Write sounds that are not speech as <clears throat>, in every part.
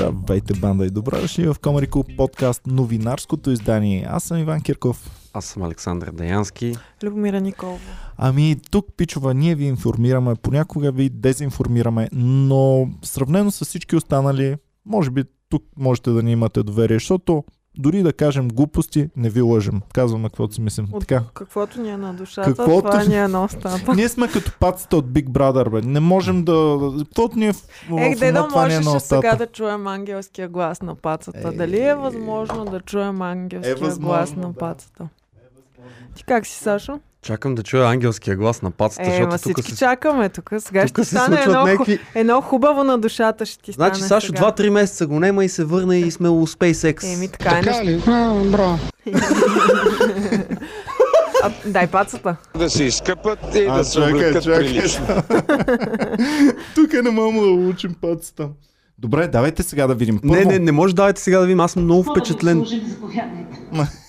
Здравейте, банда и добре дошли в Комари Клуб подкаст новинарското издание. Аз съм Иван Кирков. Аз съм Александър Деянски. Любомира Николова. Ами тук, пичова, ние ви информираме, понякога ви дезинформираме, но сравнено с всички останали, може би тук можете да ни имате доверие, защото дори да кажем глупости, не ви лъжем. Казваме каквото си мислим. От Така. каквото ни е на душата, Каквото- това ни е на устата. Ние сме като пацата от Big Brother, бе. Не можем да... Каквото ни е в, в Ех, де да ни е на сега да чуем ангелския глас на пацата. Е, Дали е възможно да чуем ангелския възможно, глас на пацата? Ти как си, Сашо? Чакам да чуя ангелския глас на пацата, Е, защото тук всички се, чакаме тук. Сега тук ще се стане едно, някакви... едно хубаво на душата ще ти Значи стане Сашо сега. 2-3 месеца го нема и се върна и сме у SpaceX. Еми, така е. Така ли? А, браво. <laughs> А, дай пацата. Да се изкъпат и А, да се чакай. прилично. <laughs> Тук не мога да учим пацата. Добре, давайте сега да видим. Първо, Не, не, не може да давайте сега да видим, аз съм много впечатлен.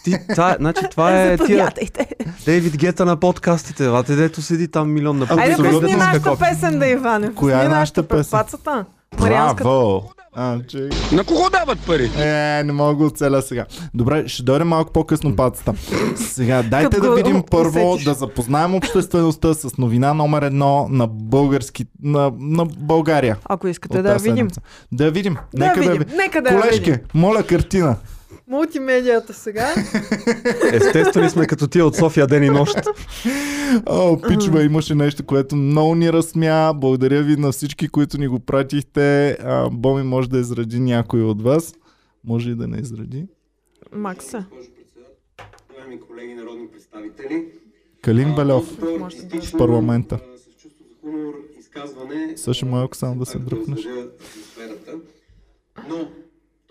Ти, това, значи, това е тия Заповядайте. Дейвид Гета на подкастите, вате, дето седи там милион на Айде, Абсолютно. пусни нашата песен да Иване. Коя е нашата нашата песен? Пацата. Марианската. Браво! А, че... На кого дават пари? Е, не мога да го оцеля сега. Добре, ще дойде малко по-късно пацата. Сега, дайте да видим първо, усетиш. да запознаем обществеността с новина номер едно на български, на, на България. Ако искате да я видим. Да я видим. Да Нека да видим. видим. Нека да Колежки, видим. моля картина. Мултимедията сега. <laughs> Естествено сме като тия от София ден и нощ. О, пичове, имаше нещо, което много ни разсмя. Благодаря ви на всички, които ни го пратихте. А, Боми може да изради някой от вас. Може и да не изради. Макса. уважаеми колеги народни представители. Калин изтично, в парламента. а, С чувство за хумор изказване. Също малко само да се дръпнеш. Но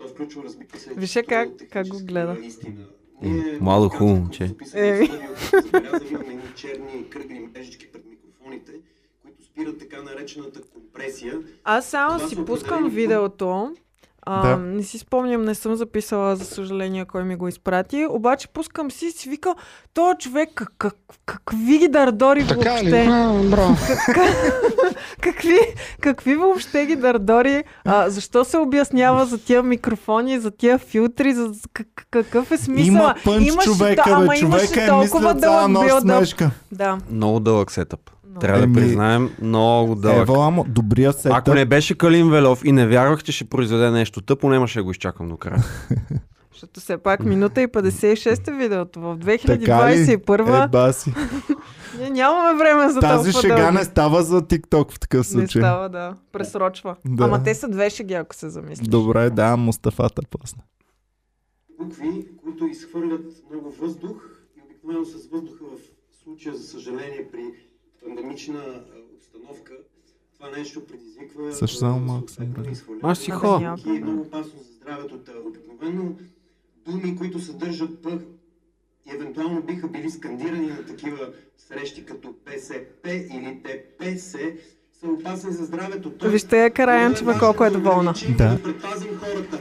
то включва, разбира се, Виж я как- как го гледа. Истина. Е, Ние, както хубаво момче. записали имаме едни черни кръгли мрежички пред микрофоните, които спират така наречената компресия. Аз само Това си пускам видеото. А, Да. Не си спомням, не съм записала, за съжаление, кой ми го изпрати. Обаче пускам си и си вика, то човек как, как, какви ги дърдори Така ли? въобще. А, браво. какви, какви въобще ги дърдори? А, защо се обяснява за тия микрофони, за тия филтри, за как, какъв е смисъл? Има пънч Имаше човека, то- бе. ама Човека е толкова мисля дълъг нощ билдъп. Да. Много дълъг сетъп. Трябва да Еми, признаем, много дълъг. Ева, амо, добрия сетъп. Ако не беше Калин Велов и не вярвах, че ще произведе нещо тъпо, нямаше да го изчакам до края. <laughs> Защото все пак минута и 56 е видеото. В Така ли? 2021 Е, баси. <laughs> ние нямаме време за Тази толкова шега дълги. не става за TikTok в такъв Не случай. става, да. Пресрочва. Да. Ама те са две шеги, ако се замислиш. Добре, да, Мустафата после. букви, които изхвърлят много въздух и обикновено с въздуха в случая, за съжаление, при пандемична обстановка, това нещо предизвиква Също само малко съм Аз си хо. и е много опасно за здравето. Обикновено думи, които съдържат П и евентуално биха били скандирани на такива срещи като ПСП или ТПС, са опасни за здравето. Тоест, Вижте я Караянчева колко е доволна. Да. Предпазим хората.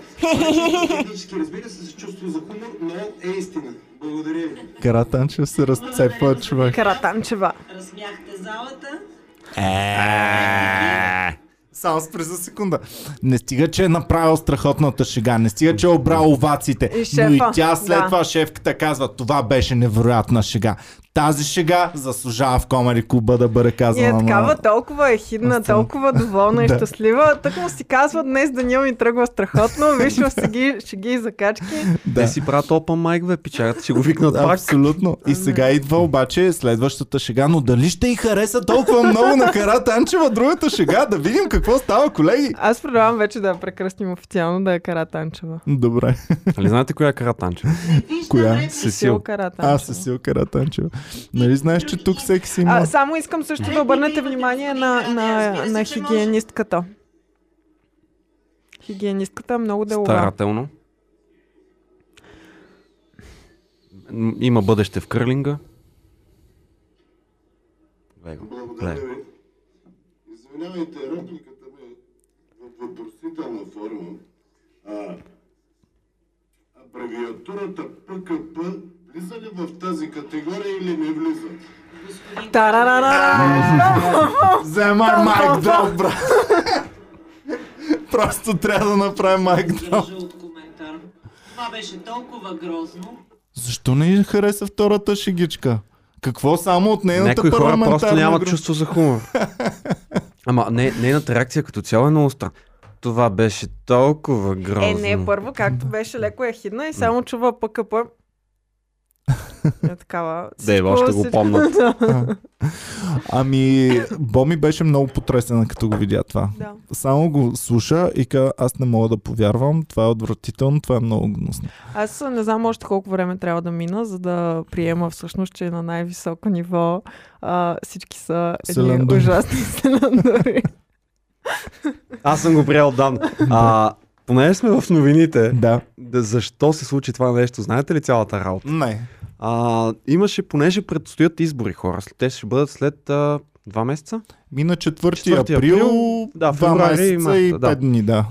Разбира се, с чувство за хумор, но е истина. Благодаря ви. Каратанчев се разцепва човек. Каратанчева. Разсмяхте залата. Само спри за секунда. Не стига, че е направил страхотната шега, не стига, че е обрал овациите, И но и шефа, тя след да. това шефката казва, това беше невероятна шега. Тази шега заслужава в Комери клуба да бъде И е казана. такава на... толкова ехидна, толкова <laughs> доволна и щастлива. Тък му си казва, днес деня ми тръгва страхотно, <laughs> виж в сеги, шеги и закачки. Да. Те си правят open mic, бе, пичагата ще го викнат пак. Абсолютно. И сега идва обаче следващата шега, но дали ще й хареса толкова много на Кара Танчева другата шега? Да видим какво става, колеги. Аз предлагам вече да я прекръстим официално да е Каратанчева. Добре. Нали знаете коя е Каратанчев? Коя? Сесил. Каратанчева. А, Сесил Каратанчева. Нали знаеш, че тук всеки си има... А, само искам също да обърнете внимание на, на, на хигиенистката. Хигиенистката е много делова. Старателно. Има бъдеще в кърлинга. Гледай го. Благодаря Гледай. ви. Извинявайте, репликата ми е в въпросителна форма. А, абревиатурата ПКП влиза ли в тази категория или не влиза? Тарарара! Вземай майк дроп, брат. Просто трябва да направим майк коментар. Това беше толкова грозно. Защо не хареса втората шегичка? Какво само от нейната Някои хора просто нямат чувство за хумор. Ама не, нейната реакция като цяло е много странна. Това беше толкова грозно. Е, не, първо, както беше леко я хидна и само чува ПКП. Е такава. <laughs> Да, още го помнят. <laughs> Да. Ами, Боми беше много потресена, като го видя това. да. Само го слуша и ка, аз не мога да повярвам, това е отвратително, това е много гнусно. Аз не знам още колко време трябва да мина, за да приема всъщност, че на най-високо ниво а, всички са едни ужасни <laughs> селендори. Аз съм го приел отдавна. А, понеже сме в новините, Да. да, защо се случи това нещо? Знаете ли цялата работа? Не. А, имаше, понеже предстоят избори хора. Те ще бъдат след а, два месеца. Мина 4 4 април, април, да, два и месеца и марта, да. 5 дни, да.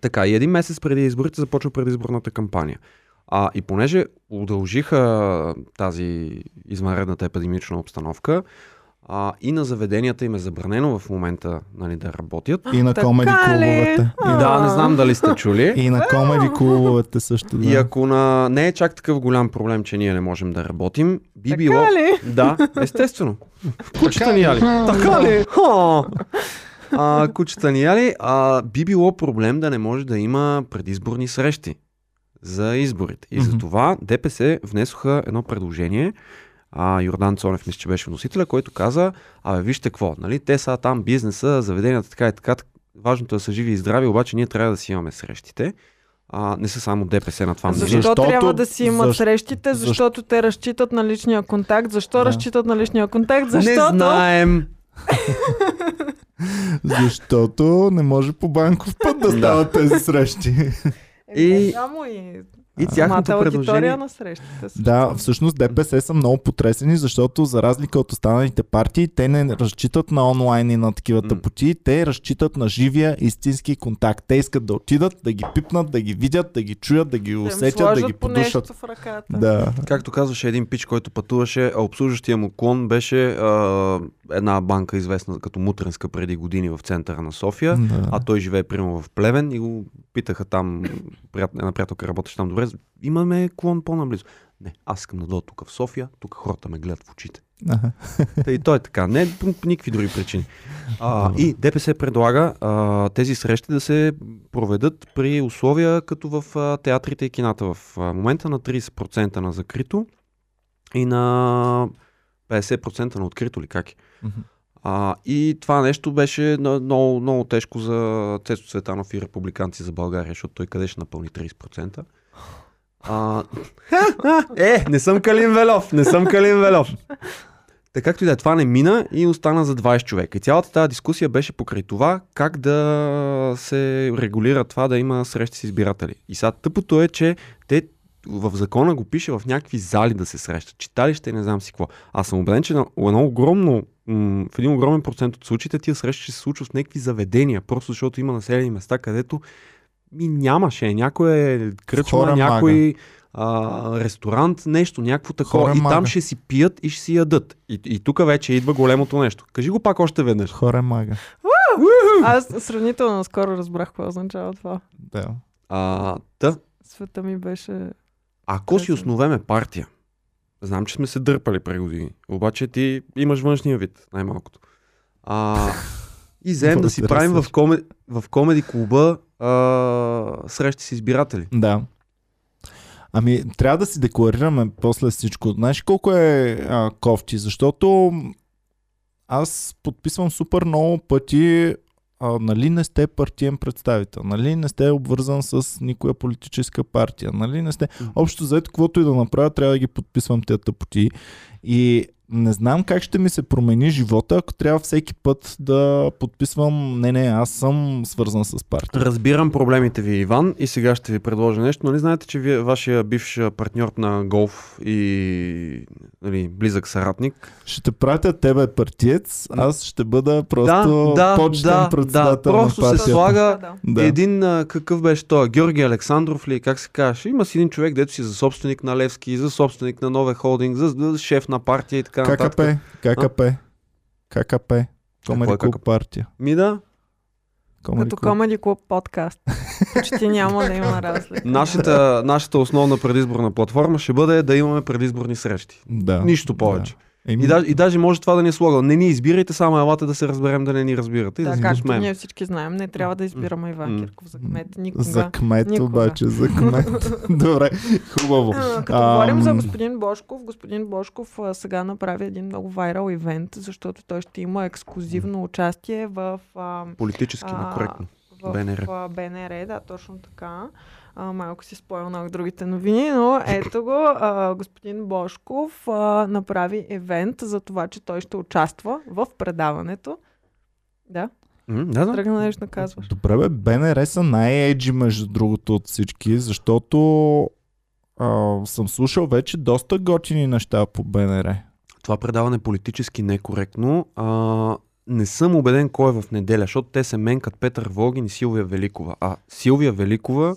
Така, и един месец преди изборите започва предизборната кампания. А, и понеже удължиха тази извънредната епидемична обстановка, а, и на заведенията им е забранено в момента нали, да работят. И на комеди клубовете. И, Да, не знам дали сте чули. и на комеди клубовете също. Да. И ако на... не е чак такъв голям проблем, че ние не можем да работим, би Така било... ли? Да, естествено. Кучета ни яли. Така ли? Ха! А, кучета ни яли, а, би било проблем да не може да има предизборни срещи за изборите. И Мгм. за това ДПС внесоха едно предложение, а, Йордан Цонев мисля, че беше вносителя, който каза, абе вижте какво, нали, те са там бизнеса, заведенията, така и така, важното е да са живи и здрави, обаче ние трябва да си имаме срещите. А, не са само ДПС на това мнение. Защо, Защото- трябва да си имат защ- срещите? защ- Защото те разчитат на личния контакт. Защо Да. разчитат на личния контакт? Не Защото... знаем. <laughs> Защото не може по банков път да стават тези срещи. Е, И- не само и... И тяхното аудитория предложение... на срещите. също. Да, всъщност ДПС са много потресени, защото за разлика от останалите партии, те не разчитат на онлайн и на такива тъпоти, те разчитат на живия истински контакт. Те искат да отидат, да ги пипнат, да ги видят, да ги чуят, да ги Да усетят, да сложат ги по подушат. нещо в ръката. Да. Както казваше един пич, който пътуваше, а обслужващия му клон беше а, една банка, известна като Мутренска преди години в центъра на София. да. А той живее примерно в Плевен и го питаха там, една приятелка работеше там добре, имаме клон по-наблизо. Не, аз искам да дойда тук в София, тук хората ме гледат в очите. Та и той е така, не по, никакви други причини. А, и ДПС предлага а, тези срещи да се проведат при условия като в а, театрите и кината. В а, момента на 30% на закрито и на 50% на открито ли как е. А, и това нещо беше много, много тежко за Цецо Цветанов и републиканци за България, защото той къде ще напълни 30%. А, е, не съм Калин Велов, не съм Калин Велов. Така както и да е, това не мина и остана за 20 човека. И цялата тази дискусия беше покрай това как да се регулира това да има срещи с избиратели. И сега тъпото е, че те в закона го пише в някакви зали да се срещат, читалища и не знам си какво. Аз съм убеден, че на едно огромно, в един огромен процент от случаите тия срещи ще се случват в някакви заведения, просто защото има населени места, където ми нямаше. Някой е кръчма, Хора някой а, ресторант, нещо, някакво такова. Хора и там мага. ще си пият и ще си ядат. И, и тук вече идва големото нещо. Кажи го пак още веднъж. Хора мага. Аз сравнително скоро разбрах какво означава това. Да. А, та, Света ми беше... ако си основеме партия, знам, че сме се дърпали преди години, обаче ти имаш външния вид, най-малкото. А, и вземем да си правим в, коме, в комеди клуба а, срещи с избиратели. Да. Ами, трябва да си декларираме после всичко. Знаеш колко е а, кофти? Защото аз подписвам супер много пъти а, нали не сте партиен представител, нали не сте обвързан с никоя политическа партия, нали не сте... Общо заето, каквото и да направя, трябва да ги подписвам тези тъпоти. И не знам как ще ми се промени живота, ако трябва всеки път да подписвам, не, не, аз съм свързан с партия. Разбирам проблемите ви, Иван, и сега ще ви предложа нещо. Нали знаете, че вие, вашия бивш партньор на голф и нали, близък съратник, Ще те пратя тебе партиец, аз ще бъда просто да, почетен да, председател да, на просто се партията. слага Да. Да. Един а, какъв беше той? Георги Александров ли? Как се казваше? Има си един човек, дето си за собственик на Левски, за собственик на Нове Холдинг, за, за шеф на партия и така нататък. ККП, ККП, ККП, Комеди Клуб партия. Ми да. Comedy Като. Comedy Club подкаст. Почти <laughs> няма да има разлика. Нашата, <laughs> нашата основна предизборна платформа ще бъде да имаме предизборни срещи. Да. Нищо повече. Да. Еми, И, даже, и даже може това да ни е слоган. Не ни избирайте, само елате да се разберем да не ни разбирате и да, Да, както посмеем. ние всички знаем, не трябва да избираме Иван. Кирков за кмет. Никога. За кмет Никога. обаче, за кмет. <laughs> Добре, хубаво. А, Като Ам, говорим за господин Бошков, господин Бошков а, сега направи един много вайрал ивент, защото той ще има ексклюзивно участие в, а, Политически А, некоректно. в БНР. а, БНР, да, точно така. А, малко си спойлнах другите новини, но ето го, а, господин Бошков а, направи евент за това, че той ще участва в предаването. Да, М, да, да. тръгна нещо да казваш. Добре, бе, БНР са най-еджи между другото от всички, защото а, съм слушал вече доста готини неща по БНР. Това предаване е политически некоректно. А, не съм убеден кой е в неделя, защото те се менкат Петър Волгин и Силвия Великова. А Силвия Великова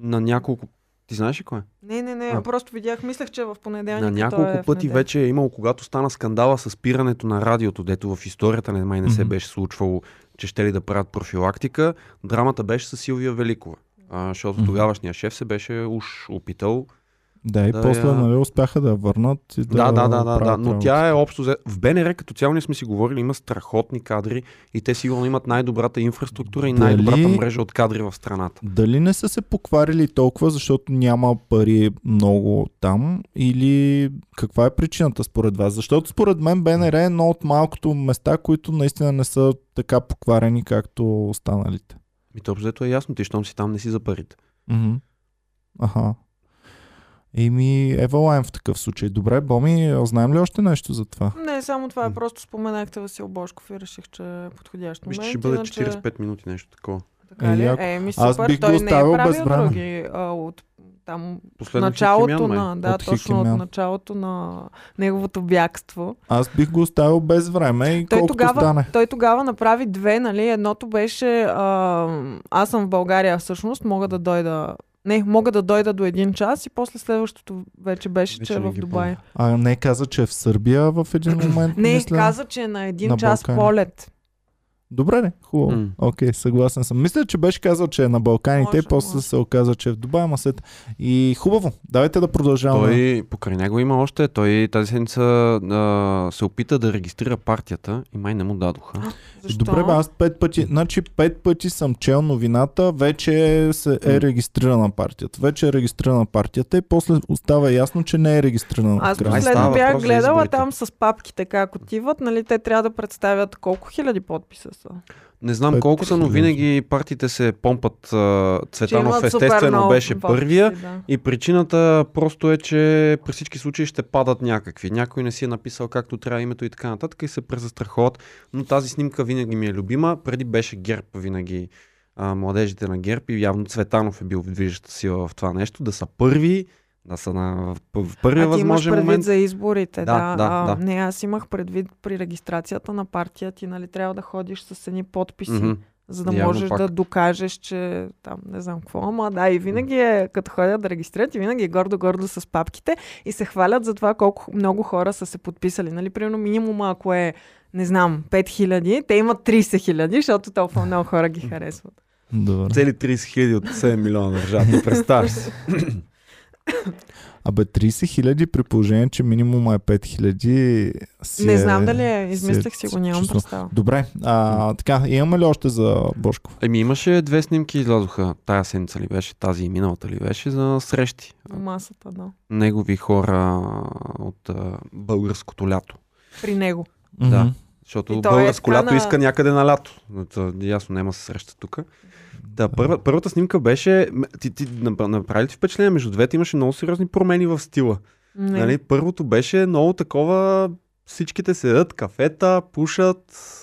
на няколко... Ти знаеш ли кой е? Не, не, не, А. просто видях, мислех, че е в понеделник. На няколко е пъти вече е имало, когато стана скандала с спирането на радиото, дето в историята не май не се беше случвало, че ще ли да правят профилактика. Драмата беше с Силвия Великова. А, защото тогавашния шеф се беше уж опитал. Да, и Да, после я- нали, успяха да я върнат и да Да, да, да, да, да. Но тя е общо. В БНР като цяло ние сме си говорили, има страхотни кадри и те сигурно имат най-добрата инфраструктура и Дали- най-добрата мрежа от кадри в страната. Дали не са се покварили толкова, защото няма пари много там или каква е причината според вас? Защото според мен БНР е едно от малкото места, които наистина не са така покварени, както останалите. И то е ясно, ти щом си там не си за парите. Мгм. Аха. Еми, Ева Лайн в такъв случай. Добре, Боми, знаем ли още нещо за това? Не, само това е просто споменахте Васил Бошков и реших, че е подходящ момент. Мисля, ще бъде Иначе- 45 минути, нещо такова. Така ли? Е. Еми, Аз супер. бих го Той не оставил е правил без време. други. А, от там Последно началото Хикимян, на, да, От точно Хикимян. от началото на неговото бягство. Аз бих го оставил без време и Той колкото тогава, стане. той тогава направи две, нали? Едното беше а, аз съм в България всъщност, мога да дойда не, мога да дойда до един час и после следващото вече беше, Вече че е в Дубай. А не каза, че е в Сърбия в един <clears throat> момент. Не, мисля. каза, че е на един На час Балкани. полет. Добре, не, хубаво. Окей, съгласен съм. Мисля, че беше казал, че е на Балканите, Може, после може. се оказа, че е в Дубай, ама след... И хубаво, давайте да продължаваме. Той, покрай него има още, той тази седмица а, се опита да регистрира партията и май не му дадоха. Защо? Добре, бе, аз пет пъти, значи пет пъти съм чел новината, вече се е регистрирана партията. Вече е регистрирана партията и после остава ясно, че не е регистрирана. Аз последно бях гледала там с папките как отиват, нали, те трябва да представят колко хиляди подписа са. Не знам Пет колко са, но винаги партиите се помпат. Цветанов естествено беше първия. Да. И причината просто е, че при всички случаи ще падат някакви. Някой не си е написал както трябва името и така нататък и се презастраховат. Но тази снимка винаги ми е любима. Преди беше герб винаги а, младежите на герб и явно Цветанов е бил движеща сила в това нещо. Да са първи, да са на, в, първия А ти имаш предвид момент. за изборите, да. Да, да, а, да. Не, аз имах предвид при регистрацията на партия, ти нали трябва да ходиш с едни подписи, Мгм. за да Явно можеш пак. да докажеш, че там не знам какво, ама да, и винаги е, като ходят да регистрират, и винаги е гордо-гордо с папките и се хвалят за това колко много хора са се подписали. Нали, примерно минимума, ако е, не знам, 5000, те имат 30 хиляди, защото толкова много хора ги <laughs> харесват. Добре. Цели 30 хиляди от 7 милиона държави. <laughs> Представяш си. <laughs> Абе, 30 хиляди при положение, че минимума е 5 хиляди. си не е- знам дали е, си измислих си го, нямам чувство. представа. Добре, а, така, имаме ли още за Бошков? Еми имаше две снимки излязоха. Тая седмица ли беше, тази и миналата ли беше за срещи. Масата, да. Негови хора от а, българското лято. При него. Да. Мгм. Защото е българско така лято на- иска някъде на лято. То, ясно, няма да се среща тук. Да, първа, първата снимка беше... Ти, ти нап- направи ли ти впечатление? Между двете имаше много сериозни промени в стила. Не. Нали? Първото беше много такова... Всичките седят, кафета, пушат,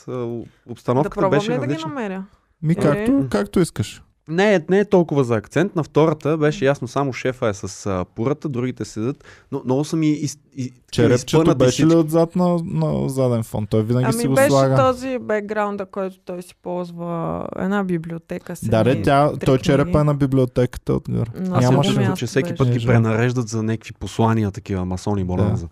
да обстановката пробвам беше ли да ги различна. намеря? Ми, Е. както, както искаш. Не, е- не е толкова за акцент. На втората беше ясно, само шефа е с а, пурата, другите седат. Но много са ми из, из, Черепчето беше ли отзад на, на заден фон? Той винаги си Ами го беше слага. този бекграунда, който той си ползва една библиотека. С Да, де, тя, той черепа е на библиотеката отгоре. Аз Нямаше че всеки беше. път ги пренареждат за някакви послания, такива масони боланза.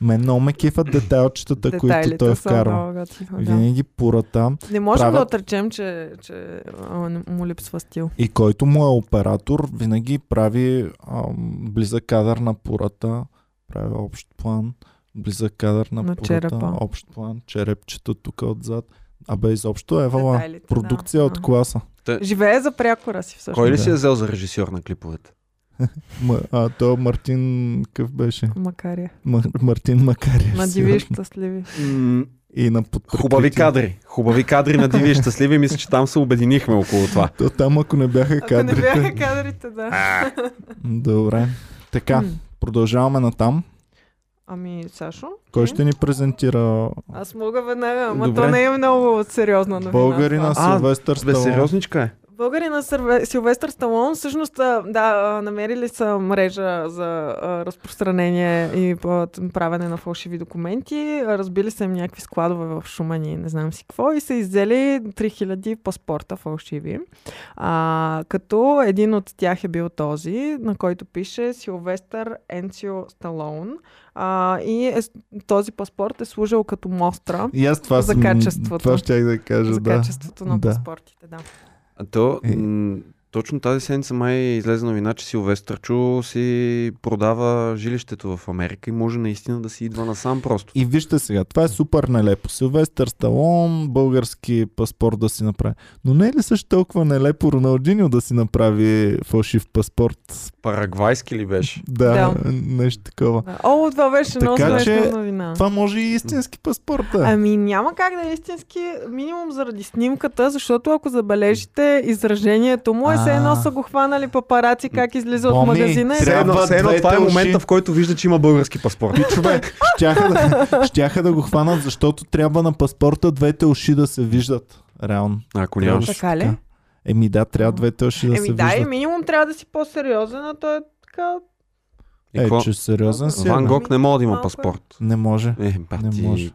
Мен много ме кефат детайлчетата, които той са вкарва. да. Винаги пурата. Не можем правят- да отречем, че, че а, му липсва стил. И който му е оператор, винаги прави ам, близък кадър на пурата, прави общ план, близък кадър на, На черепа. общ план, черепчето тук отзад. Абе, изобщо Евала, Детайлите, продукция да. от класа. Живее за прякора си всъщност. Кой ли Да. си е взел за режисьор на клиповете? <laughs> А, то Мартин, какъв беше? Макар е. М- Мартин Макарев. На диви щастливи. И на. Хубави кадри. Хубави кадри на Диви <laughs> щастливи. Мисля, че там се обединихме около това. То там, ако не бяха Ако кадрите. не бяха кадрите, да. Добре. Така. Продължаваме натам. Ами, Сашо? Кой ще ни презентира Аз мога веднага, ама Добре. то не е много сериозна новина. българина. А, Силвестър Бе, Сталон? сериозничка е. Българина Силвестър Сталон, всъщност, да, намерили са мрежа за разпространение и правене на фалшиви документи. Разбили са им някакви складове в Шуман и не знам си какво и са иззели 3000 паспорта фалшиви. А, като един от тях е бил този, на който пише Силвестър Енцио Сталон. А, и е, този паспорт е служил като мостра И аз това За съм, качеството. Това щях да кажа, за да. качеството на да. паспортите. Да. А то, Е. м- точно тази седмица май излезе новина, че Силвестърчо си продава жилището в Америка и може наистина да си идва насам просто. И вижте сега, това е супер нелепо. Силвестър Сталон, български паспорт да си направи. Но не е ли също толкова нелепо Роналдиньо да си направи фалшив паспорт? Парагвайски ли беше? Да, Да. нещо такова. Да. О, това беше много Така че, смешна новина. Това може и истински паспорт. да е. Ами няма как да е истински, минимум заради снимката, защото ако забележите изражението му е все едно са го хванали папараци как излиза от магазина Все едно, все едно това е момента, в който вижда, че има български паспорт. Пичове, щяха да, щяха да го хванат, защото трябва на паспорта двете уши да се виждат. Реално. Ако нямаш. Така ли? Еми да, трябва двете уши да Еми се да, и виждат. минимум трябва да си по-сериозен, а той е така... Е, че сериозен си. е, Ван. Гог не може да има е. паспорт. Не може. Е, бати. Не може.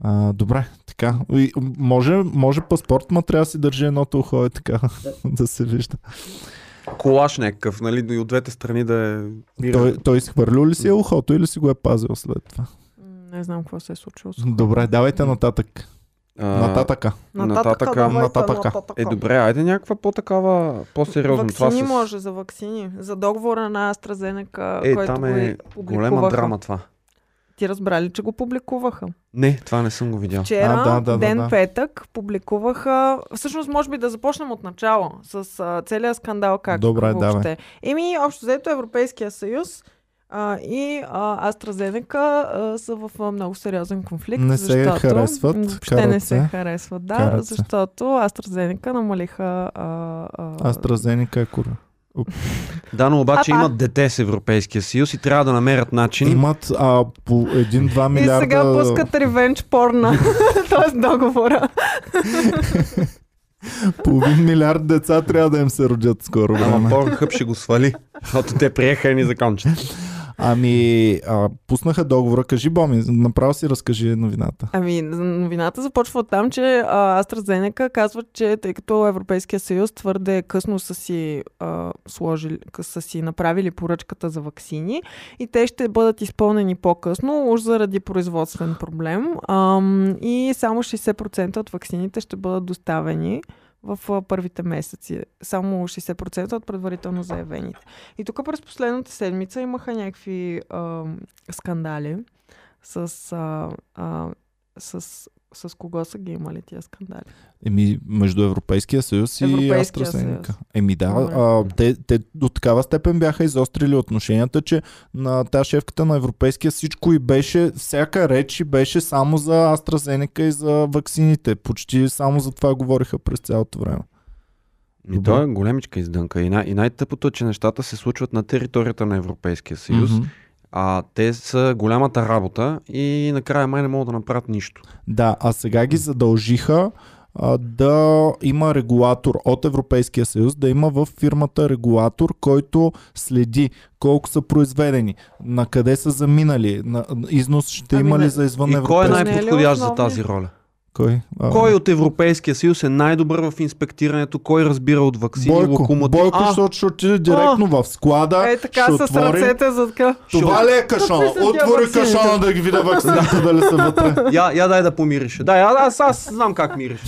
А, добре, така. И, може, може паспорт, ма трябва да си държи едното ухо е така, <laughs> да се вижда. Колаш някакъв, нали, и от двете страни да е... Той, той изхвърлил ли си е ухото или си го е пазил след това? Не знам какво се е случило. с- Добре, давайте нататък. А, Нататъка. нататъка, нататъка. Е, добре, айде някаква по-такава, по-сериозно. Това Ваксини с... може за ваксини. За договора на AstraZeneca, Е, който там е голема драма това. Ти разбрали, че го публикуваха? Не, това не съм го видял. Вчера, А, да, да, да, ден да. петък, публикуваха... Всъщност, може би да започнем от начало, с а, целият скандал как Добре, въобще. давай. Еми, общо взето Европейския съюз а, и а, AstraZeneca а, са в а, много сериозен конфликт. Не се защото, харесват, Въобще карат не се харесват, да, Карат защото AstraZeneca намалиха... А, а, AstraZeneca е кура. <laughs> Да, но обаче Апа. имат дете с Европейския съюз и трябва да намерят начин. Имат а, по 1-2 И милиарда... сега пускат ревенч порна. <laughs> Тоест договора. Половин милиард деца трябва да им се родят скоро Ама. Порнхъб ще го свали, защото те приеха и ни закончат. <laughs> Ами, а, пуснаха договора. Кажи, Боми, направо си разкажи новината. Ами, новината започва от там, че а, AstraZeneca казват, че тъй като Европейския съюз твърде късно са си, а, сложили, са си направили поръчката за вакцини и те ще бъдат изпълнени по-късно, уж заради производствен проблем. Ам, и само 60% от вакцините ще бъдат доставени в първите месеци. Само 60% от предварително заявените. И тук през последната седмица имаха някакви а, скандали с, а, а, с, с кого са ги имали тия скандали. Еми, между Европейския съюз и Европейския AstraZeneca. съюз. Еми да, Добре. а, те, те до такава степен бяха изострили отношенията, че на тази шефката на Европейския всичко и беше, всяка реч и беше само за AstraZeneca и за ваксините. Почти само за това говориха през цялото време. И то е големичка издънка. И, най- и най-тъпото е, че нещата се случват на територията на Европейския съюз, Мгм. А те са голямата работа и накрая май не могат да направят нищо. Да, а сега ги задължиха а, да има регулатор от Европейския съюз, да има в фирмата регулатор, който следи колко са произведени, на къде са заминали, на, износ ще Ами има не- ли за извън И кой е Европейския е най-подходящ за тази роля? Кой? А, Кой от Европейския съюз е най-добър в инспектирането? Кой разбира от вакцини, Бойко, локомотив? Бойко, А, защото ще отиде директно в склада, Е така с отвори. ръцете за така. Това ли е кашона? Отвори кашона да ги видя вакцините дали са вътре. Я, я дай да помириш. Да, я, аз, аз знам как мириш.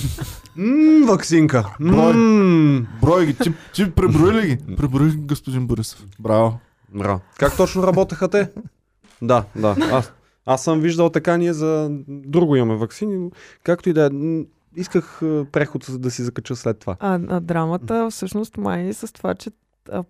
Ммм, вакцинка. Ммм. Брой ги, ти, ти преброи ли ги? Преброи ги, господин Борисов. Браво. Браво. Как точно работеха те? Да, да. Аз, аз съм виждал така, ние за друго имаме вакцини, както и да е. Исках е, преход да си закача след това. А, а драмата всъщност май е с това, че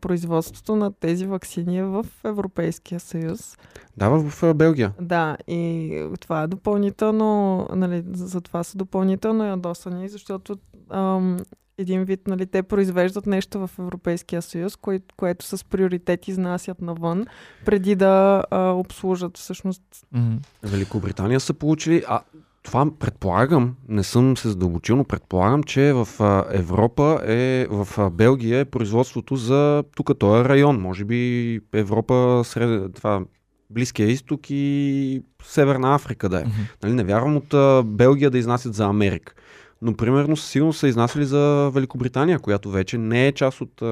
производството на тези вакцини е в Европейския съюз. Да, в, Белгия. Да, и това е допълнително, нали, за това са допълнително ядосани, защото ам, един вид, нали, те произвеждат нещо в Европейския съюз, кое, което с приоритет изнасят навън, преди да а, обслужат всъщност. Мгм. Великобритания са получили. А това предполагам, не съм се задълбочил, но предполагам, че в Европа е, в Белгия е производството за тук този район. Може би Европа, сред, това, Близкия изток и Северна Африка да е. Мгм. Нали, не вярвам от Белгия да изнасят за Америка. Но примерно със сигурност са изнасяли за Великобритания, която вече не е част от...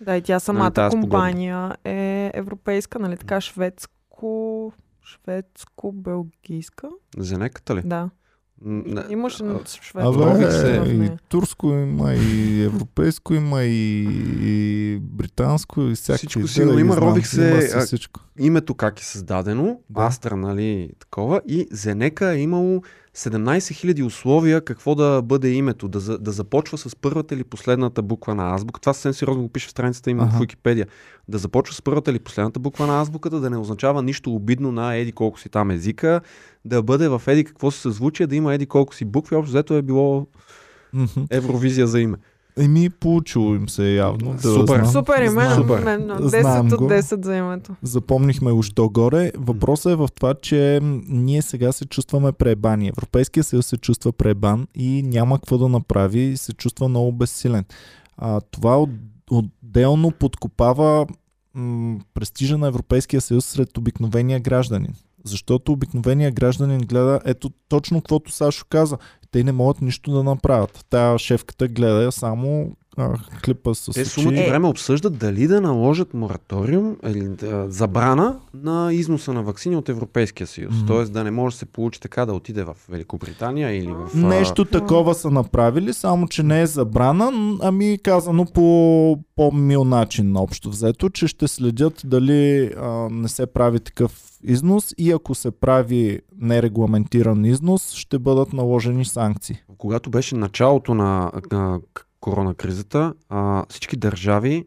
Да, и тя самата спогодба. компания е европейска, нали така, шведско, шведско-белгийска. Зенеката ли? Да. Не. Имаше а, шведско Рових се в Абе, и нея. турско има, и европейско има, и, и британско, и всякакви. Всичко сигурно има, рових се, Има всичко. името как е създадено, Да. да. Астра, нали, такова, и Зенека е имало 17 000 условия какво да бъде името, да, да започва с първата или последната буква на азбука. Това съвсем сериозно го пише в страницата им в Википедия. Да започва с първата или последната буква на азбуката, да не означава нищо обидно на еди колко си там езика, да бъде в еди какво си съзвучие, да има еди колко си букви. Общо взето е било. Евровизия за име. Еми, получило им се явно. Да Супер. знам. Супер име, Знам. Супер. мен, мен, Знам 10 от го. 10 за името. Запомнихме уж до-горе. Въпросът е в това, че ние сега се чувстваме пребани. Европейския съюз се чувства пребан и няма какво да направи и се чувства много безсилен. А, това от, отделно подкопава м, престижа на Европейския съюз сред обикновения гражданин. Защото обикновения гражданин гледа ето точно каквото Сашо каза. Те не могат нищо да направят. Тая шефката гледа само а, клипа с Те сумата Е. време обсъждат дали да наложат мораториум или да, забрана на износа на вакцини от Европейския съюз. Мгм. Тоест да не може да се получи така да отиде в Великобритания или в... а, Нещо такова са направили, само че не е забрана, ами казано по по-мил начин общо взето, че ще следят дали а, не се прави такъв износ и ако се прави нерегламентиран износ, ще бъдат наложени санкции. Когато беше началото на, на коронакризата, а, всички държави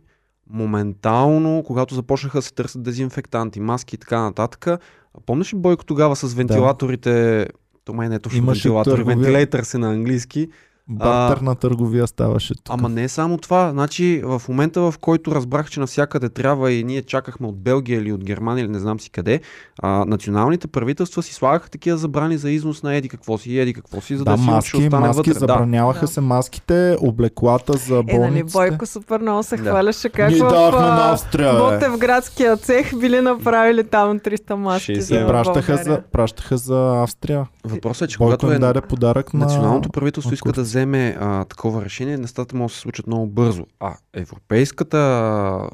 моментално, когато започнаха да се търсят дезинфектанти, маски и така нататък, помниш ли Бойко тогава с вентилаторите, то май не е точно Имаше вентилатори, търговия. вентилейтър се на английски, Бартерна търговия ставаше тук. Ама не е само това. Значи в момента, в който разбрах, че навсякъде трябва и ние чакахме от Белгия или от Германия или не знам си къде, а, националните правителства си слагаха такива забрани за износ на еди какво си еди какво си, за да, да, си маски, остане маски, вътре. Забраняваха Да. се маските, облеклата за Е, нали, болниците. Бойко супер много се Да. хваляше как Ние в на Австрия. Ботевградския цех били направили там 300 маски 60. за И пращаха за, пращаха за Австрия. Въпросът е, че Бойко когато е даде подарък на... националното правителство иска да курс. Вземе а, такова решение, нещата могат да се случат много бързо. А европейската а,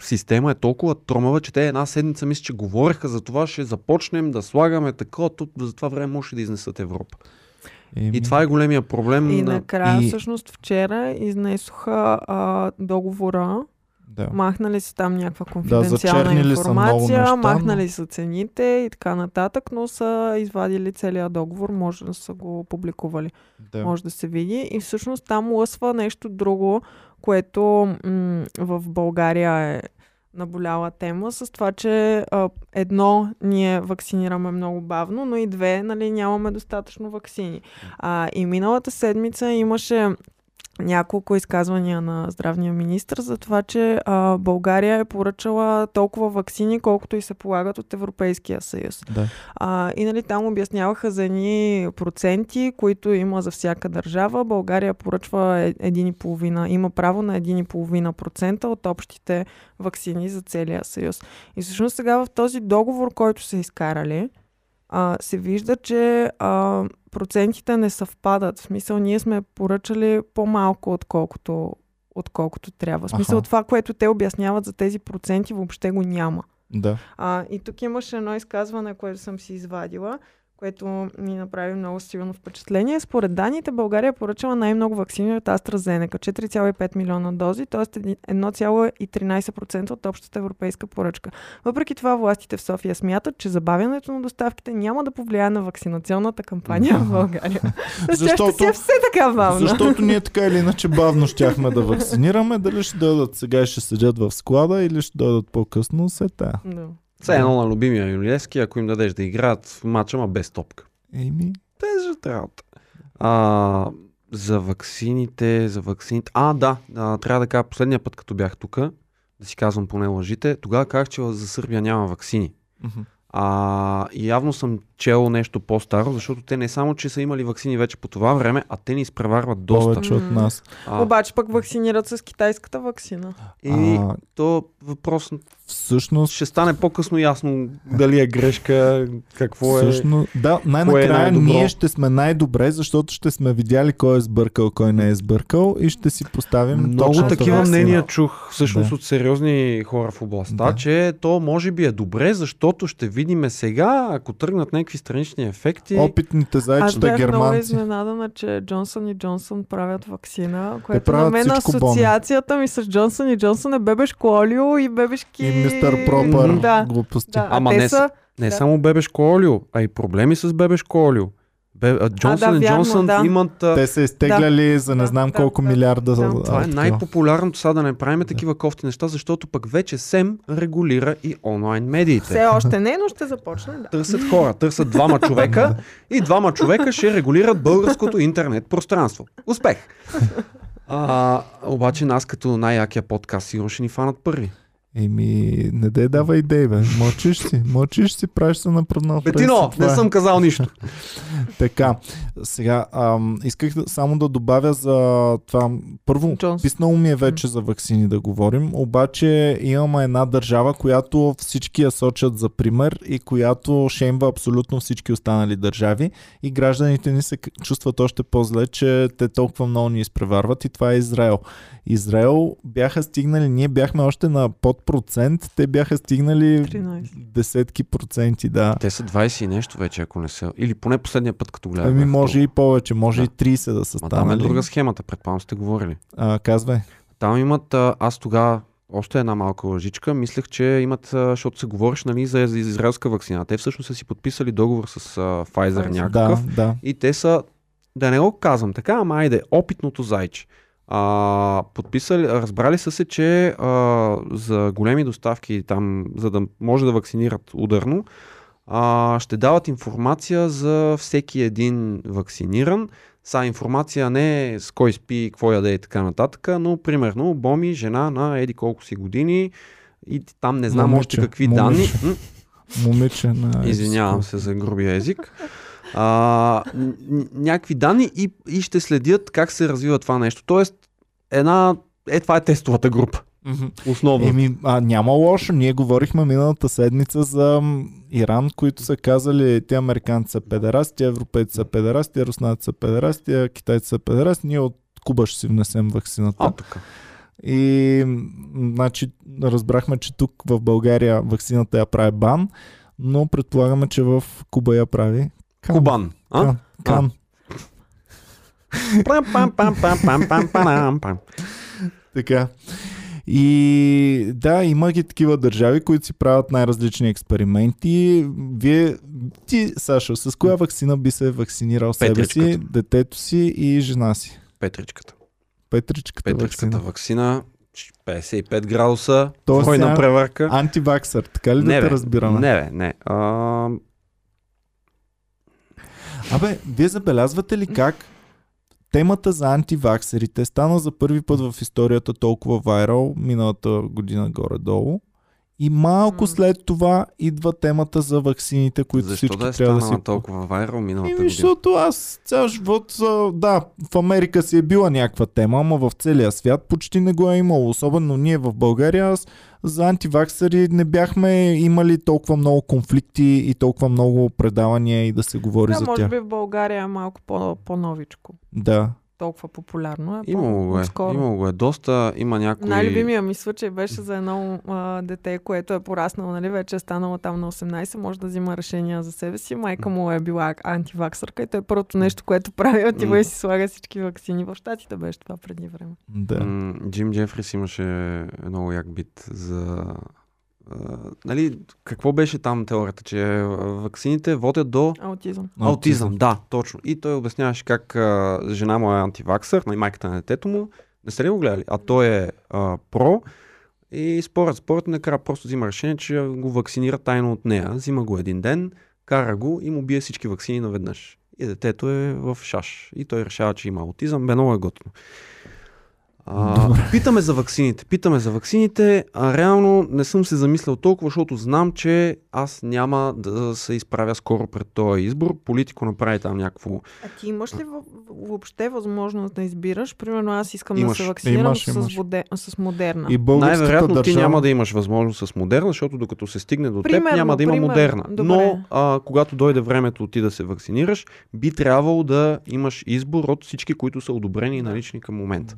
система е толкова тромава, че те една седмица мисля, че говореха за това, ще започнем да слагаме такова, тут за това време може да изнесат Европа. Еми, И това е големия проблем. И на- накрая, И- всъщност, вчера изнесоха а, договора. Да. Махнали са там някаква конфиденциална са много информация, неща, махнали но- са цените и така нататък, но са извадили целият договор, може да са го публикували, да. може да се види. И всъщност там лъсва нещо друго, което м- в България е наболяла тема с това, че а, едно, ние вакцинираме много бавно, но и две, нали, нямаме достатъчно вакцини. А, и миналата седмица имаше няколко изказвания на здравния министр за това, че а, България е поръчала толкова вакцини, колкото и се полагат от Европейския съюз. Да. А, и нали, там обясняваха за едни проценти, които има за всяка държава. България поръчва е- един и половина, има право на 1,5% от общите вакцини за целия съюз. И всъщност сега в този договор, който са изкарали, а, се вижда, че а, процентите не съвпадат. В смисъл, ние сме поръчали по-малко, отколкото, отколкото трябва. В смисъл, Аха. това, което те обясняват за тези проценти, въобще го няма. Да. А, и тук имаше едно изказване, което съм си извадила, което ми направи много силно впечатление. Според данните, България е поръчала най-много вакцини от AstraZeneca 4,5 милиона дози, т.е. 1,13% от общата европейска поръчка. Въпреки това, властите в София смятат, че забавянето на доставките няма да повлияе на вакцинационната кампания в <laughs> България. Защото Защото- си е все така бавна. Защото ние така или иначе <laughs> бавно щяхме да вакцинираме. Дали ще дойдат сега и ще седят в склада или ще дойдат по-късно, се тая. Да. Все едно на любимия Юлиевски, ако им дадеш да играят в матча, ма без топка. Еми, Тежата работа. А, за ваксините, за ваксините. А, да, а, трябва да кажа последния път, като бях тук, да си казвам поне лъжите, тогава казах, че за Сърбия няма ваксини. мгм. А, и явно съм чел нещо по-старо, защото те не само, че са имали ваксини вече по това време, а те ни изпреварват доста. повече от нас. А, Обаче пък вакцинират с китайската вакцина. и А, то въпрос всъщност, ще стане по-късно ясно дали е грешка, какво е. всъщност, да, е най-накрая най-добро? ние ще сме най-добре, защото ще сме видяли кой е сбъркал, кой не е сбъркал и ще си поставим Много точната такива мнения чух всъщност Да. от сериозни хора в областта, Да. че то може би е добре, защото ще видиме сега, ако тръгнат някакви странични ефекти. Опитните Аз зайчета бях много изненадана, че Джонсън и Джонсън правят вакцина, което на мен асоциацията ми с Джонсън и Джонсън е бебешко олио и бебешки... И мистер Пропър Да, глупости. да. Ама не са... Не Да. само бебешко олио, а и проблеми с бебешко олио. Бе, а, Джонсън и Джонсън да. имат... а, Те са изтегляли за не Да, знам да, колко да, милиарда. да. а, Това е най-популярното сега да не правим такива кофти неща, защото пък вече СЕМ регулира и онлайн медиите. Все още не, но ще започне, да. Търсят хора, търсят двама човека <laughs> и двама човека ще регулират българското интернет пространство. Успех! <laughs> А, обаче нас като най-якия подкаст сигурно ще ни фанат първи. Еми, не дай дава идеи, бе. Мълчиш си, мълчиш си, правиш се на преднал Бетино, не съм казал нищо. <laughs> Така, сега, ам, исках да, само да добавя за това. Първо, Джонс. писнало ми е вече за вакцини да говорим, обаче имаме една държава, която всички я сочат за пример и която шеймва абсолютно всички останали държави и гражданите ни се чувстват още по-зле, че те толкова много ни изпреварват и това е Израел. Израел бяха стигнали, ние бяхме още на под процент, те бяха стигнали 13. десетки проценти, да. Те са 20 и нещо вече, ако не са. Или поне последния път, като гледах. Ами може и повече, може Да. и 30 да са Ма там е станали. друга схемата, предполагам сте говорили. А, казвай. Там имат, а, аз тогава, още една малка лъжичка, мислех, че имат, защото се говориш нали, за, за израелска вакцина. Те всъщност са си подписали договор с Pfizer. някакъв. Да, да. И те са, да не го казвам така, ама айде, опитното зайче. А, подписали, разбрали са се, че а, за големи доставки там, за да може да вакцинират ударно, а, ще дават информация за всеки един вакциниран. Са информация не с кой спи, какво яде и така нататък, но примерно Боми, жена на еди колко си години и там не знам Момиче, още какви момиче. данни. Момиче на... Извинявам се за грубия език. А, някакви данни и, и ще следят как се развива това нещо. Тоест, една. Е, това е тестовата група. Основно. Еми, а, няма лошо. Ние говорихме миналата седмица за Иран, които са казали, те американци са педерасти, европейци са педерасти, руснаци са педерасти, китайци са педерасти. Ние от Куба ще си внесем вакцината. А, така. И значи разбрахме, че тук в България вакцината я прави бан, но предполагаме, че в Куба я прави А? Пам, пам, пам, пам, пам, пам. Така. И да, има ги такива държави, които си правят най-различни експерименти. Вие, ти, Сашо, с коя вакцина би се вакцинирал себе си, детето си и жена си? Петричката. Петричката, Петричката вакцина. вакцина. 55 градуса. Тоест сега- преварка. Антиваксър, така ли да не, те бе, разбираме? не, бе, не. А, Абе, вие забелязвате ли как темата за антиваксерите стана за първи път в историята толкова вайрал, миналата година горе-долу. И малко М. след това идва темата за ваксините, които Защо всички да е трябва да си... толкова вайрал миналата година? защото аз цял живот, да, в Америка си е била някаква тема, ама в целия свят почти не го е имало. Особено ние в България, аз за антиваксари не бяхме имали толкова много конфликти и толкова много предавания и да се говори Да, за може тях. би в България е малко по- по-новичко. Да. Толкова популярно е. Имало го е. Имало го е. Доста има някои... Най-любимия ми случай беше за едно а, дете, което е пораснало, нали, вече е станало там на 18, може да взима решения за себе си. Майка му е била антиваксърка и той първото нещо, което прави, отива и си слага всички вакцини. В Штатите беше това преди време. Да. Джим Джефрис имаше много як бит за... нали, какво беше там теорията, че ваксините водят до Аутизъм. аутизъм. Да, точно. И той обясняваше как а, жена му е антиваксър, на майката на детето му. Не сте ли го гледали? А той е а, про и според, според накрая просто взима решение, че го вакцинира тайно от нея. Взима го един ден, кара го и му бие всички вакцини наведнъж. И детето е в шаш. И той решава, че има аутизъм. Бе, много е готино. А, питаме за ваксините. Питаме за ваксините, а реално не съм се замислял толкова, защото знам, че аз няма да се изправя скоро пред този избор. Политико направи там някакво... А ти имаш ли въ- въобще възможност да избираш? Примерно аз искам Имаш. да се вакцинирам Имаш, с, имаш. воде, с модерна. И Най-вероятно държава... ти няма да имаш възможност с модерна, защото докато се стигне до теб, Примерно, няма да има примерно. модерна. Добре. Но а, когато дойде времето ти да се вакцинираш, би трябвало да имаш избор от всички, които са одобрени и налични към момента.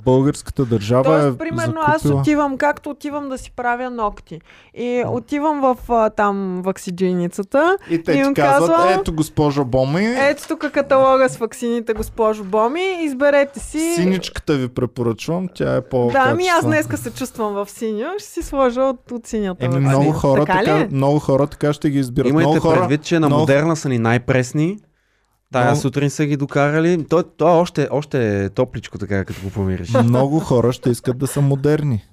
Българската държава Тоест, е примерно, аз закупила... отивам, както отивам да си правя ногти. И отивам в а, там ваксиджийницата. И те И ти им казват, казвам, ето госпожо Боми, Ето тук каталога с ваксините, госпожо Боми. Изберете си. синичката ви препоръчвам, тя е по Да, ами аз днеска се чувствам в синьо. Ще си сложа от, от синята Еми, много хора, така, така, е? много хора така ще ги избират. Имайте много хора, предвид, че на много- модерна са ни най-пресни. Тая Много- сутрин са ги докарали. То, то още, още е топличко, така като го помириш. <laughs> много хора ще искат да са модерни.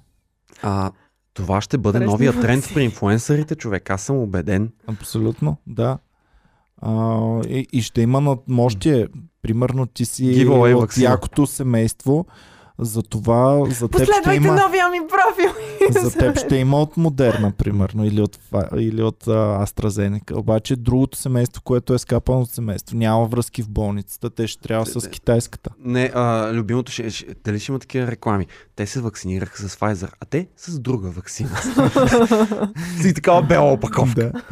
А, това ще бъде Пресни новия тренд при инфуенсърите, човек. Аз съм убеден. Абсолютно, да. А, и, и ще има надмощие. Примерно ти си Giveaway от якото семейство, за това за теб ще Последвайте има, новия ми профил. <laughs> за теб ще има от Модерна, примерно, или от, или от а, AstraZeneca. Обаче другото семейство, което е скапано от семейство, няма връзки в болницата, те ще трябва с китайската. Не, а, любимото ще, ще, дали ще има такива реклами? Те се вакцинираха с Pfizer, а те с друга вакцина. <laughs> Си такава бела опаковка. Да.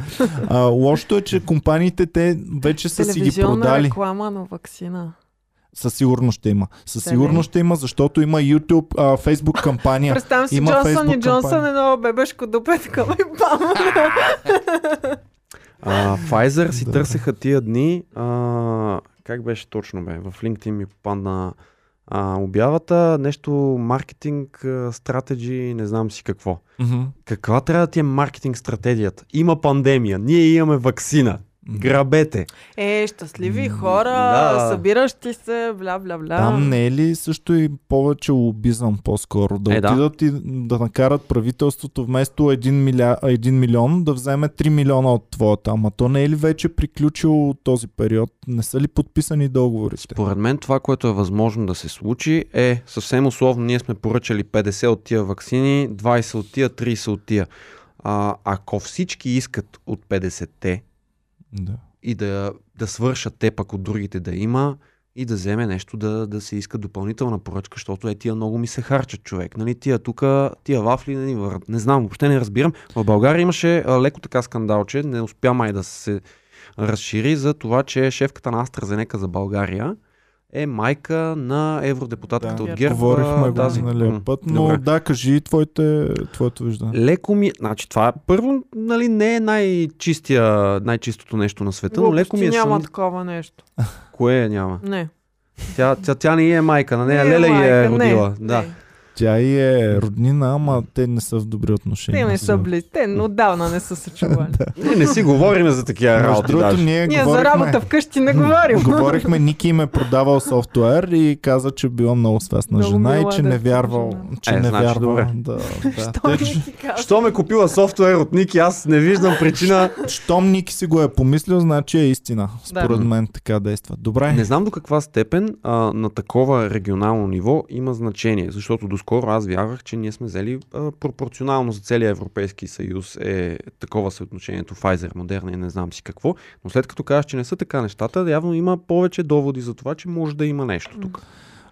А, лошото е, че компаниите те вече са си ги Телевизионна продали. реклама на вакцина. Със сигурност ще има. Със Те сигурност ще има, защото има YouTube, а, Facebook кампания. Представям си Има Джонсън и Facebook Джонсън, кампания. едно бебешко дупе, такова и бам. А, Pfizer си Да. търсеха тия дни. А, как беше точно бе? В LinkedIn ми попадна а, обявата, нещо маркетинг, а, стратеджи, не знам си какво. Мгм. Каква трябва да ти е маркетинг стратегията? Има пандемия, ние имаме вакцина. Грабете. Е, щастливи хора, да. събиращи се, бля. Там не е ли също и повече лобизъм по-скоро? Да Е, да. отидат и да накарат правителството вместо 1, миля... 1 милион да вземе 3 милиона от твоята. Ама то не е ли вече приключил този период? Не са ли подписани договорите? Според мен това, което е възможно да се случи е съвсем условно. Ние сме поръчали 50 от тия вакцини, 20 от тия, 30 от тия. А, ако всички искат от 50-те Да. и да, да свършат те пък от другите да има и да вземе нещо да, да се иска допълнителна поръчка, защото е тия много ми се харчат човек. Нали, тия тук, тия вафли не върват. Не знам, въобще не разбирам. В България имаше а, леко така скандал, че не успя май да се разшири за това, че шефката на AstraZeneca за България е майка на евродепутатката Да, от ГЕРБ. Говорихме тази. миналия М, път, но добре. да, кажи твоите, твоето виждане. Леко ми... Значи това първо нали, не е най-чистия, най-чистото нещо на света, но леко ми е няма сън... такова нещо. Кое няма? Не. Тя, тя, тя не е майка, на нея Не е Леля е майка, не, родила. Да. не. Тя и е роднина, ама те не са в добри Те отношения. не са близки. Те отдавна не са се чували. <laughs> Ние не си говорим за такива работи другото, даже. ние, Ние за работа вкъщи не говорим. говорихме, Ники им е продавал софтуер и каза, че била много свестна жена и че да не е вярвал, че Е, не значи вярвал. добре. Да, <laughs> да. Що Те, ме купила софтуер от Ники, аз не виждам причина. Щом Ники си го е помислил, значи е истина. Според мен така действа. Добре. Не знам до каква степен а, на такова регионално ниво има значение, защото доскоро аз вярвах, че ние сме взели а, пропорционално за целия Европейски съюз е такова съотношението Pfizer, Moderna и не знам си какво, но след като кажеш, че не са така нещата, явно има повече доводи за това, че може да има нещо тук.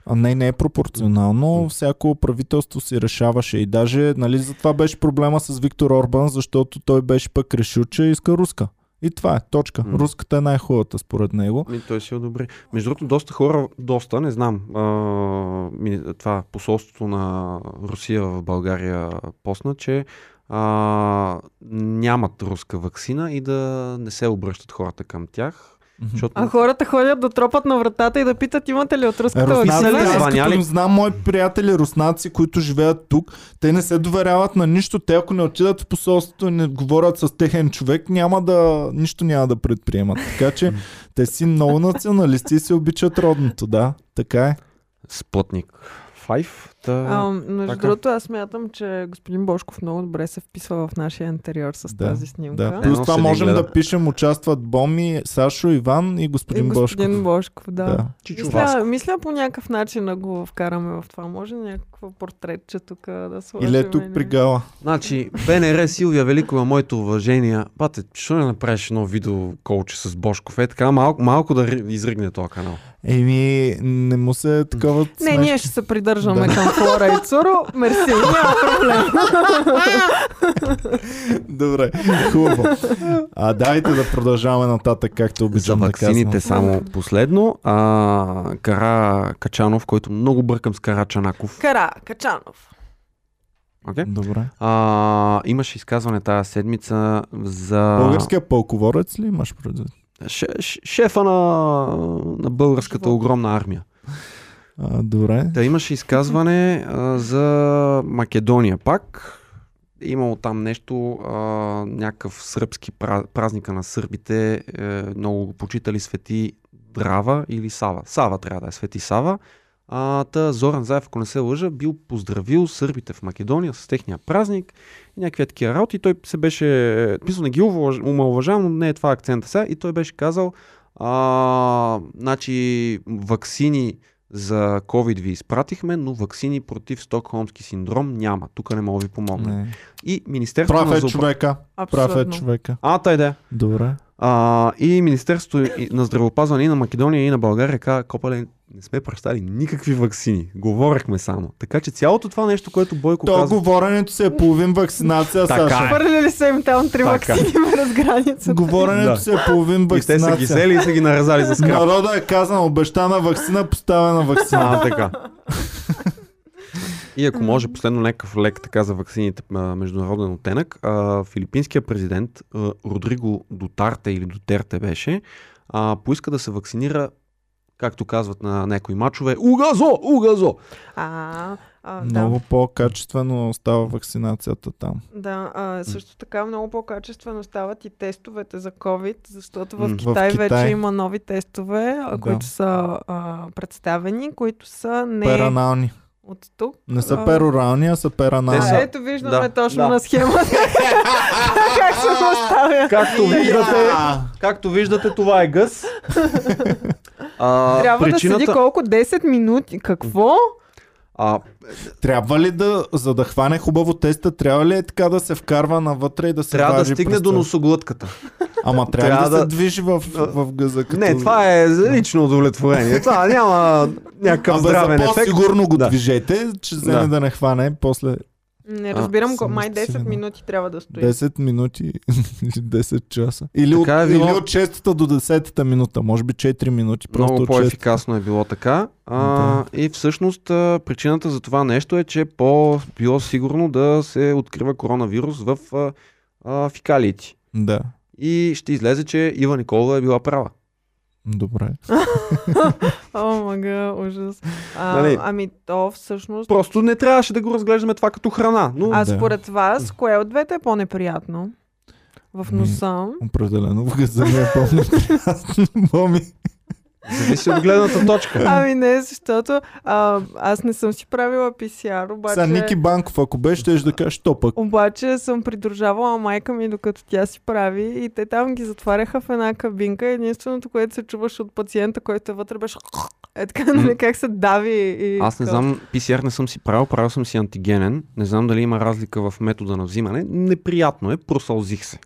А не, не е пропорционално. Всяко правителство си решаваше и даже, нали, за това беше проблема с Виктор Орбан, защото той беше пък решил, че иска руска. И това е, точка. М. Руската е най-хубавата според него. И той си одобри. Между другото, доста хора, доста, не знам, а, ми- това посолството на Русия в България посна, че а, нямат руска вакцина и да не се обръщат хората към тях. Защото А хората ходят да тропат на вратата и да питат имате ли от руската вакцина? аз като знам мои приятели руснаци, които живеят тук, те не се доверяват на нищо. Те ако не отидат в посолството и не говорят с техен човек, няма да, нищо няма да предприемат. Така че те си много националисти и се обичат родното, да. Така е. Спътник 5. Та... А, между така. другото, аз смятам, че господин Бошков много добре се вписва в нашия интериор с Да, тази снимка. Да. Едно Плюс това можем гледа. да пишем участват Боми, Сашо, Иван и И господин, господин Бошков. Бошков, да. Да. Мисля, мисля по някакъв начин да го вкараме в това. Може някакво портретче тук да сложим. Или е тук при Гала. Значи, БНР Силвия Великова, моето уважение. Бате, що не направиш едно видео колче с Бошков? Е така, малко, малко да ри- изригне този канал. Еми, не му се такова Не, смешки. ние ще се придържаме Да. към Флора и Цуро. Мерси, няма проблем. Добре, хубаво. А давайте да продължаваме нататък, както За обичам да вакцините казвам. само последно. А, Кара Качанов, който много бъркам с Кара Чанаков. Кара, Качанов. Okay? Добре. А, имаше изказване тази седмица за Българския пълководец ли имаш предвид? Шефа на, на българската огромна армия. А, добре. Та имаше изказване а, за Македония пак. Имало там нещо, а, някакъв сръбски пра- празника на сърбите, е, много го почитали Свети Драва или Сава. Сава трябва да е, Свети Сава. А, та Зоран Заев, ако не се лъжа, бил поздравил сърбите в Македония с техния празник и някакви такива работи. Той се беше, мисля, не ги уваж- омалуважавам, но не е това акцента сега. И той беше казал, а, значи, ваксини за COVID ви изпратихме, но ваксини против Стокхолмски синдром няма. Тук не мога да ви помогна. Не. И Министерството Прав на е здраве- човека. Прав е Абсолютно. човека. А, тай да. Добре. А, и Министерството на здравеопазване и на Македония и на България каза, Копале, не сме пращали никакви ваксини. Говорехме само. Така че цялото това нещо, което Бойко То казва... говоренето си е половин вакцинация, Така Саша. е. Хвърляли са им там три вакцини през границата. Говоренето Да. си е половин И те са ги вакцинация. взели и са ги наразали за скрап. Народа е казан, обещана вакцина, поставена вакцина. А, така. И ако може, последно някакъв лек така за ваксините а, международен оттенък, а, филипинският президент а, Родриго Дотарте или Дотерте беше, а, поиска да се вакцинира, както казват на някои мачове, угазо, угазо. А, а, да. Много по-качествено става вакцинацията там. Да, а, също така много по-качествено стават и тестовете за COVID, защото в М, в Китай, Китай. вече има нови тестове, Да. които са а, представени, които са не Перанални. От тук. Не са перорални, а са перанални. Те са- ето виждаме Да, точно да. на схемата <laughs> как се поставя. Както виждате, както виждате, това е гъс. А, Трябва причината, да седи колко? 10 минути. Какво? А, Трябва ли да, за да хване хубаво теста, трябва ли е така да се вкарва навътре и да се трябва да стигне през до носоглътката. Ама трябва, Трябва да, се да- движи в, в гъза. Като... Не, това е лично удовлетворение. Това няма някакъв Абе, здравен за ефект. по-сигурно го Да. движете, че вземе Да. да. не хване после Не разбирам, го. май 10 сигурен. минути трябва да стои. 10 минути или 10 часа. Или, от, Така е било. или от 6-та до 10-та минута. Може би 4 минути. Просто Много от 6-та. по-ефикасно е било така. А, И всъщност а, причината за това нещо е, че по било сигурно да се открива коронавирус в а, а, фикалиите. Да. И ще излезе, че Ива Никола е била права. Добре. <laughs> О, мага, ужас. А, Нали? Ами то всъщност... Просто не трябваше да го разглеждаме това като храна. Но А Да. според вас, кое от двете е по-неприятно? В Ми, носа? Определено в газа ми е по-неприятно. Боми. Зависи от гледната точка. Ами не, защото а, аз не съм си правила PCR, обаче... Сега Ники Банков, ако беше, ще да кажеш, то пък. Обаче съм придружавала майка ми, докато тя си прави и те там ги затваряха в една кабинка. Единственото, което се чуваше от пациента, който е вътре, беше е така, нали, как се дави. И Аз не знам, PCR не съм си правил, правил съм си антигенен. Не знам дали има разлика в метода на взимане. Неприятно е, просълзих се.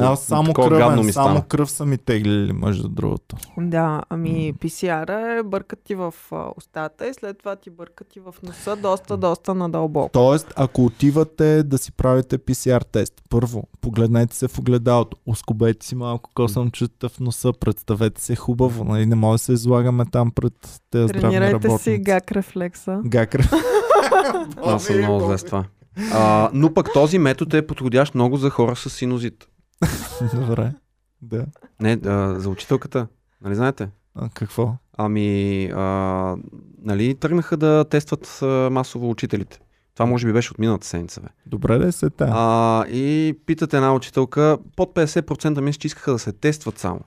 Аз само кръвен, ми само кръв са ми теглили, между другото. Да, ами PCR е бъркат ти в устата и след това ти бъркат и в носа доста, доста надълбоко. Тоест, ако отивате да си правите PCR тест, първо, погледнете се в огледалото, ускобете си малко косъмчета в носа, представете се хубаво, нали? не може да се излагаме там пред тези здравни Тренирайте работници. си гак рефлекса. Гакра. <laughs> Аз съм много зле с това. А, но пък този метод е подходящ много за хора с синузит. <laughs> Добре. Да. Не, а, за учителката. Нали знаете? А, какво? Ами, а, нали, тръгнаха да тестват а, масово учителите. Това може би беше от миналата седмица. Бе. Добре да се та. А, и питат една учителка, под 50% мисля, че искаха да се тестват само.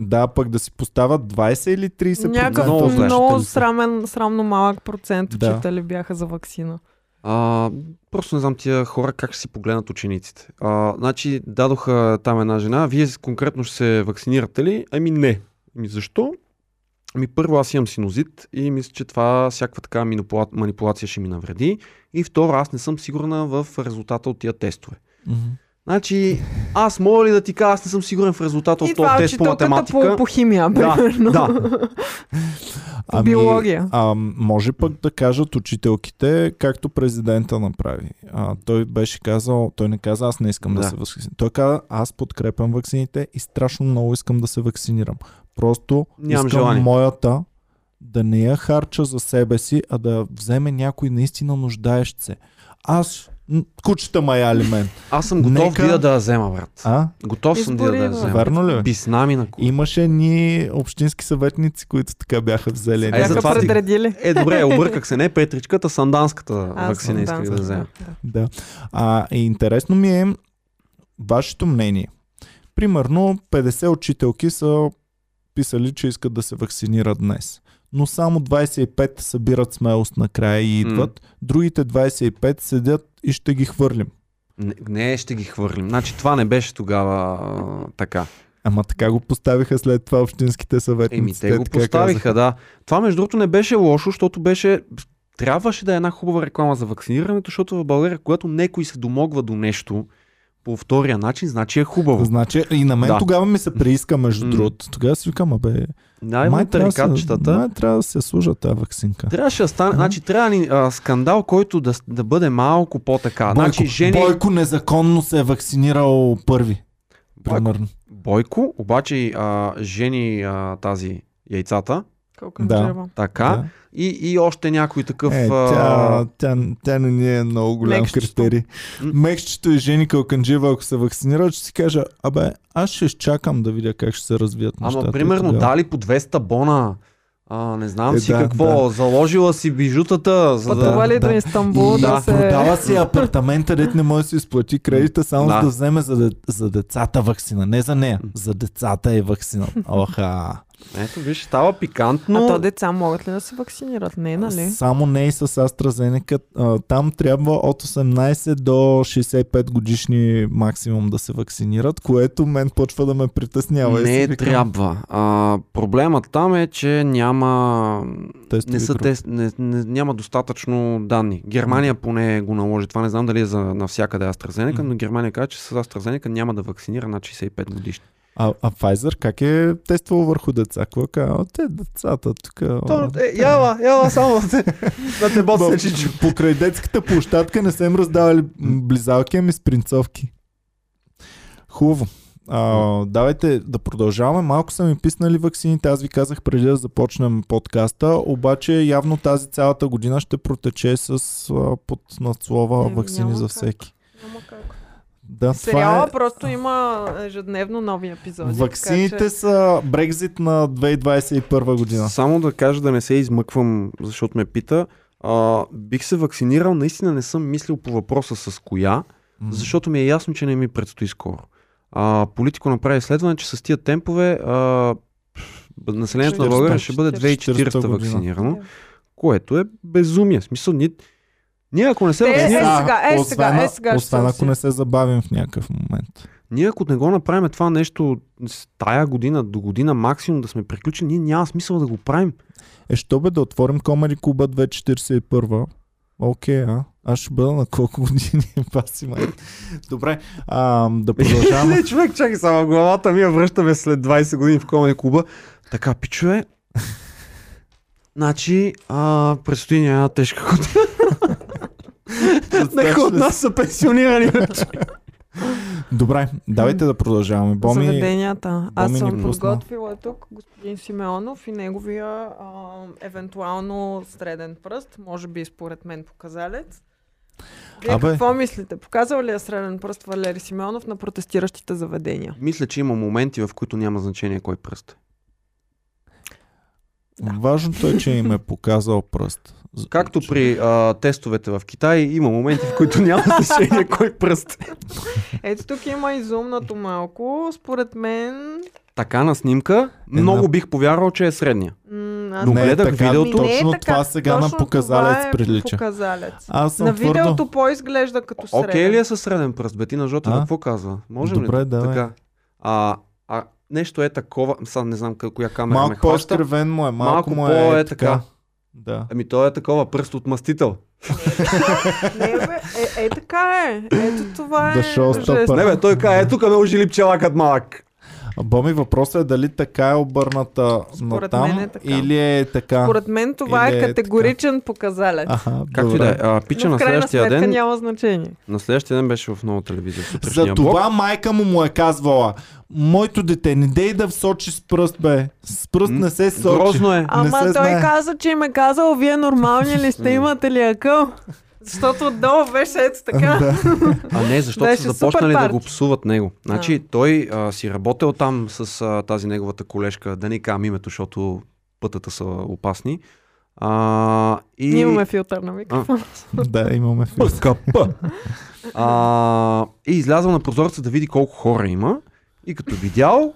Да, пък да си поставят 20 или 30%. Някакъв Много много, срамен, срамно малък процент Да. учители бяха за вакцина. А, просто не знам тия хора как ще си погледнат учениците. А, значи, дадоха там една жена, вие конкретно ще се вакцинирате ли? Ами не. Ами защо? Ами първо аз имам синозит и мисля, че това всякаква така манипула- манипулация ще ми навреди. И второ, аз не съм сигурна в резултата от тия тестове. Мгм. Значи, аз мога ли да ти кажа, аз не съм сигурен в резултата от този е тест по математика. по, по химия, Да, примерно. да. <laughs> по биология. А, може пък да кажат учителките, както президента направи. А, той беше казал, той не каза, аз не искам да, Да. се вакцинирам. Той каза, аз подкрепям вакцините и страшно много искам да се вакцинирам. Просто Нямам искам желание. моята да не я харча за себе си, а да вземе някой наистина нуждаещ се. Аз, кучета ма яли мен. Аз съм готов Нека- да я взема, брат. А? Готов съм да Избори, я взема. Верно ли? бе? Писна ми на кула. Имаше ни общински съветници, които така бяха взели. Е, Бяха затова ти- предредили. Е, добре, обърках се. Не петричката, санданската Аз вакцина исках да взема. да. Да. А, и интересно ми е вашето мнение. Примерно 50 учителки са писали, че искат да се вакцинират днес. Но само 25 събират смелост накрая и идват. Другите 25 седят и ще ги хвърлим. Не, не, ще ги хвърлим. Значи това не беше тогава а, така. Ама така го поставиха след това общинските съветници. Еми, те го поставиха, казаха. да. Това между другото не беше лошо, защото беше... Трябваше да е една хубава реклама за вакцинирането, защото в България, когато някой се домогва до нещо по втория начин, значи е хубаво. Значи, и на мен Да. тогава ми се прииска, между другото. Тогава си викам, абе, Да, май има трябва, да май трябва да се служа тази вакцинка. Трябваше да стане, значи трябва ни а, скандал, който да, да бъде малко по-така. Бойко, Значи жени... Бойко незаконно се е вакцинирал първи. Примерно. Бойко обаче а, жени а, тази яйцата, Колко Да. да. така, Да. И, и още някой такъв... Е, а, тя, тя, тя не ни е много голям Мекчето. критерий. Мекчето и Жени Калканджиева, ако се вакцинира, ще си кажа, абе, аз ще изчакам да видя как ще се развият нещата. Ама и примерно дали по 200 бона, а, не знам Е, си да, какво, заложила си бижутата, за да... Пътували да. до Истанбул да, Да, се... Продава си апартамента, дете не може да си изплати кредита, само Да. за да вземе за, де- за децата вакцина. Не за нея, за децата е вакцина. Оха. Ето виж, става пикантно. А то деца могат ли да се вакцинират? Не, нали? Само не и с AstraZeneca. Там трябва от 18 до 65 годишни максимум да се вакцинират, което мен почва да ме притеснява. Не викам, трябва. А, проблемът там е, че няма, тестови не са групи. тест, не, не, няма достатъчно данни. Германия поне го наложи. Това не знам дали е за навсякъде AstraZeneca, но Германия каза, че с AstraZeneca няма да вакцинира над 65 годишни. А, а Pfizer как е тествал върху деца? Какво казва? «О, Те децата тук. о, е, яла, яла само да те, да те в- Покрай детската площадка не са им раздавали близалки, ами спринцовки. Хубаво. А, давайте да продължаваме. Малко са ми писнали ваксините. Аз ви казах преди да започнем подкаста, обаче явно тази цялата година ще протече с а, под надслова Е, ваксини за как. всеки. Да, Сериала е... просто има ежедневно нови епизоди. Ваксините така че... са Брекзит на 2021 година. Само да кажа да не се измъквам, защото ме пита. А, бих се вакцинирал, наистина не съм мислил по въпроса с коя, М. защото ми е ясно, че не ми предстои скоро. А, Политико направи изследване, че с тия темпове а, населението на 40-та, България ще бъде 40-та 2040 година. вакцинирано, което е безумие. В смисъл, ние, ние ако не се Те- е, вакцинираме, сега, е, освен, сега, е, сега освен ако не се забавим в някакъв момент. ние ако не го направим това нещо с тая година до година максимум да сме приключили, ние няма смисъл да го правим. Е, що бе да отворим Комери Куба 2041? Окей, а? Аз ще бъда на колко години? <laughs> Паси май. Добре, а, да продължаваме. Не, <laughs> човек, чакай само, главата ми я връщаме след 20 години в Комеди клуба. Така, пичове, значи, а, предстои една тежка година. Нека от нас са пенсионирани вече. Добре, давайте да продължаваме. Боми, Заведенията. Аз Боми ни съм подготвила тук господин Симеонов и неговия а, евентуално среден пръст, може би според мен показалец. Вие Абе. какво мислите? Показал ли е среден пръст Валери Симеонов на протестиращите заведения? Мисля, че има моменти, в които няма значение кой пръст. е. Да. важното е, че им е показал пръст. Както при а, тестовете в Китай, има моменти, в които няма <laughs> значение кой пръст. е. Ето тук има изумнато малко. Според мен... Така на снимка, много бих повярвал, че е средния. М- аз Но Не е гледах така, видеото. Ми не е Точно така. това сега на Точно показалец това е прилича. Показалец. Аз съм На твърдо... видеото по-изглежда като среден. Окей ли е със среден пръст? Бетина Жотева А? какво казва? Може Добре, ли? давай. Така. А, а нещо е такова, сега не знам коя камера ме Малко хваща. по-изкривен му е, малко, Малко му по- е, е така. така. Да. Ами то е такова, пръст от мастител. Не, бе, е, е, така е. Ето това е. The жест. Не бе, той каза, ето тук ме ожили пчела като малък. Боми, въпросът е дали така е обърната Според натам мен е така. или е така. Според мен това Или е е категоричен показалец. Аха, Както и да е. А, Пича Но на следващия ден, няма значение. на следващия ден беше в нова телевизия. За Сутрешния блок. това майка му му е казвала Моето дете, не дей да сочи с пръст, бе. С пръст не се сочи. Грозно е. Ама той знае. каза, че им е казал, вие нормални ли сте, <laughs> имате ли акъл? Защото отдолу беше ето така. <laughs> Да. А не, защото Беше са започнали да го псуват него. Значи той а, си работил там с а, тази неговата колежка, да не кам името, защото пътата са опасни. А, и... Ние имаме филтър на микрофон. да, имаме. ПКП. А, и излязъл на прозореца да види колко хора има. И като видял,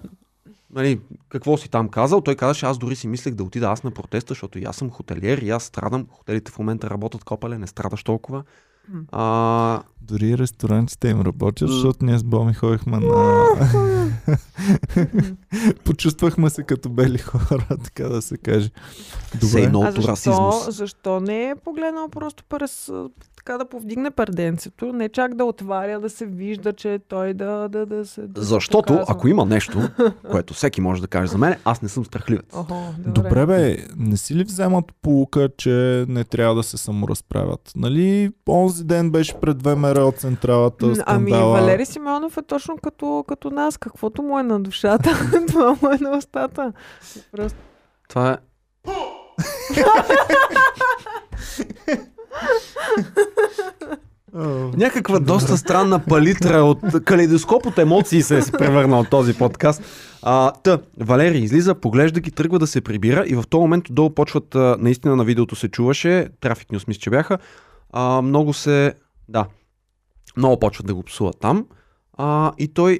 нали, какво си там казал, той казаше, аз дори си мислех да отида аз на протеста, защото и аз съм хотелиер и аз страдам. Хотелите в момента работят копале, не страдаш толкова. А, Дори ресторантите им работят, защото ние с Боми ходихме на... <laughs> Почувствахме се като бели хора, <laughs> така да се каже. Say Добре. no А защо, защо не е погледнал просто през така да повдигне перденцето, не чак да отваря, да се вижда, че той да, да, да се... Да Защото, показва. ако има нещо, <laughs> което всеки може да каже за мен, аз не съм страхливец. Охо, добре. Добре бе, не си ли вземат полука, че не трябва да се саморазправят? Нали, онзи ден беше пред ВМРО от централата, Ами скандала. Валери Симеонов е точно като, като нас. Каквото му е на душата, <laughs> това му е на устата. Просто Това е... <laughs> Някаква доста странна палитра от калейдоскоп от емоции се е превърнал този подкаст. А, та, Валери излиза, поглежда ги, тръгва да се прибира и в този момент долу почват, а, наистина на видеото се чуваше, трафик нюс мисля, че бяха, а, много се, да, много почват да го псуват там. А, и той,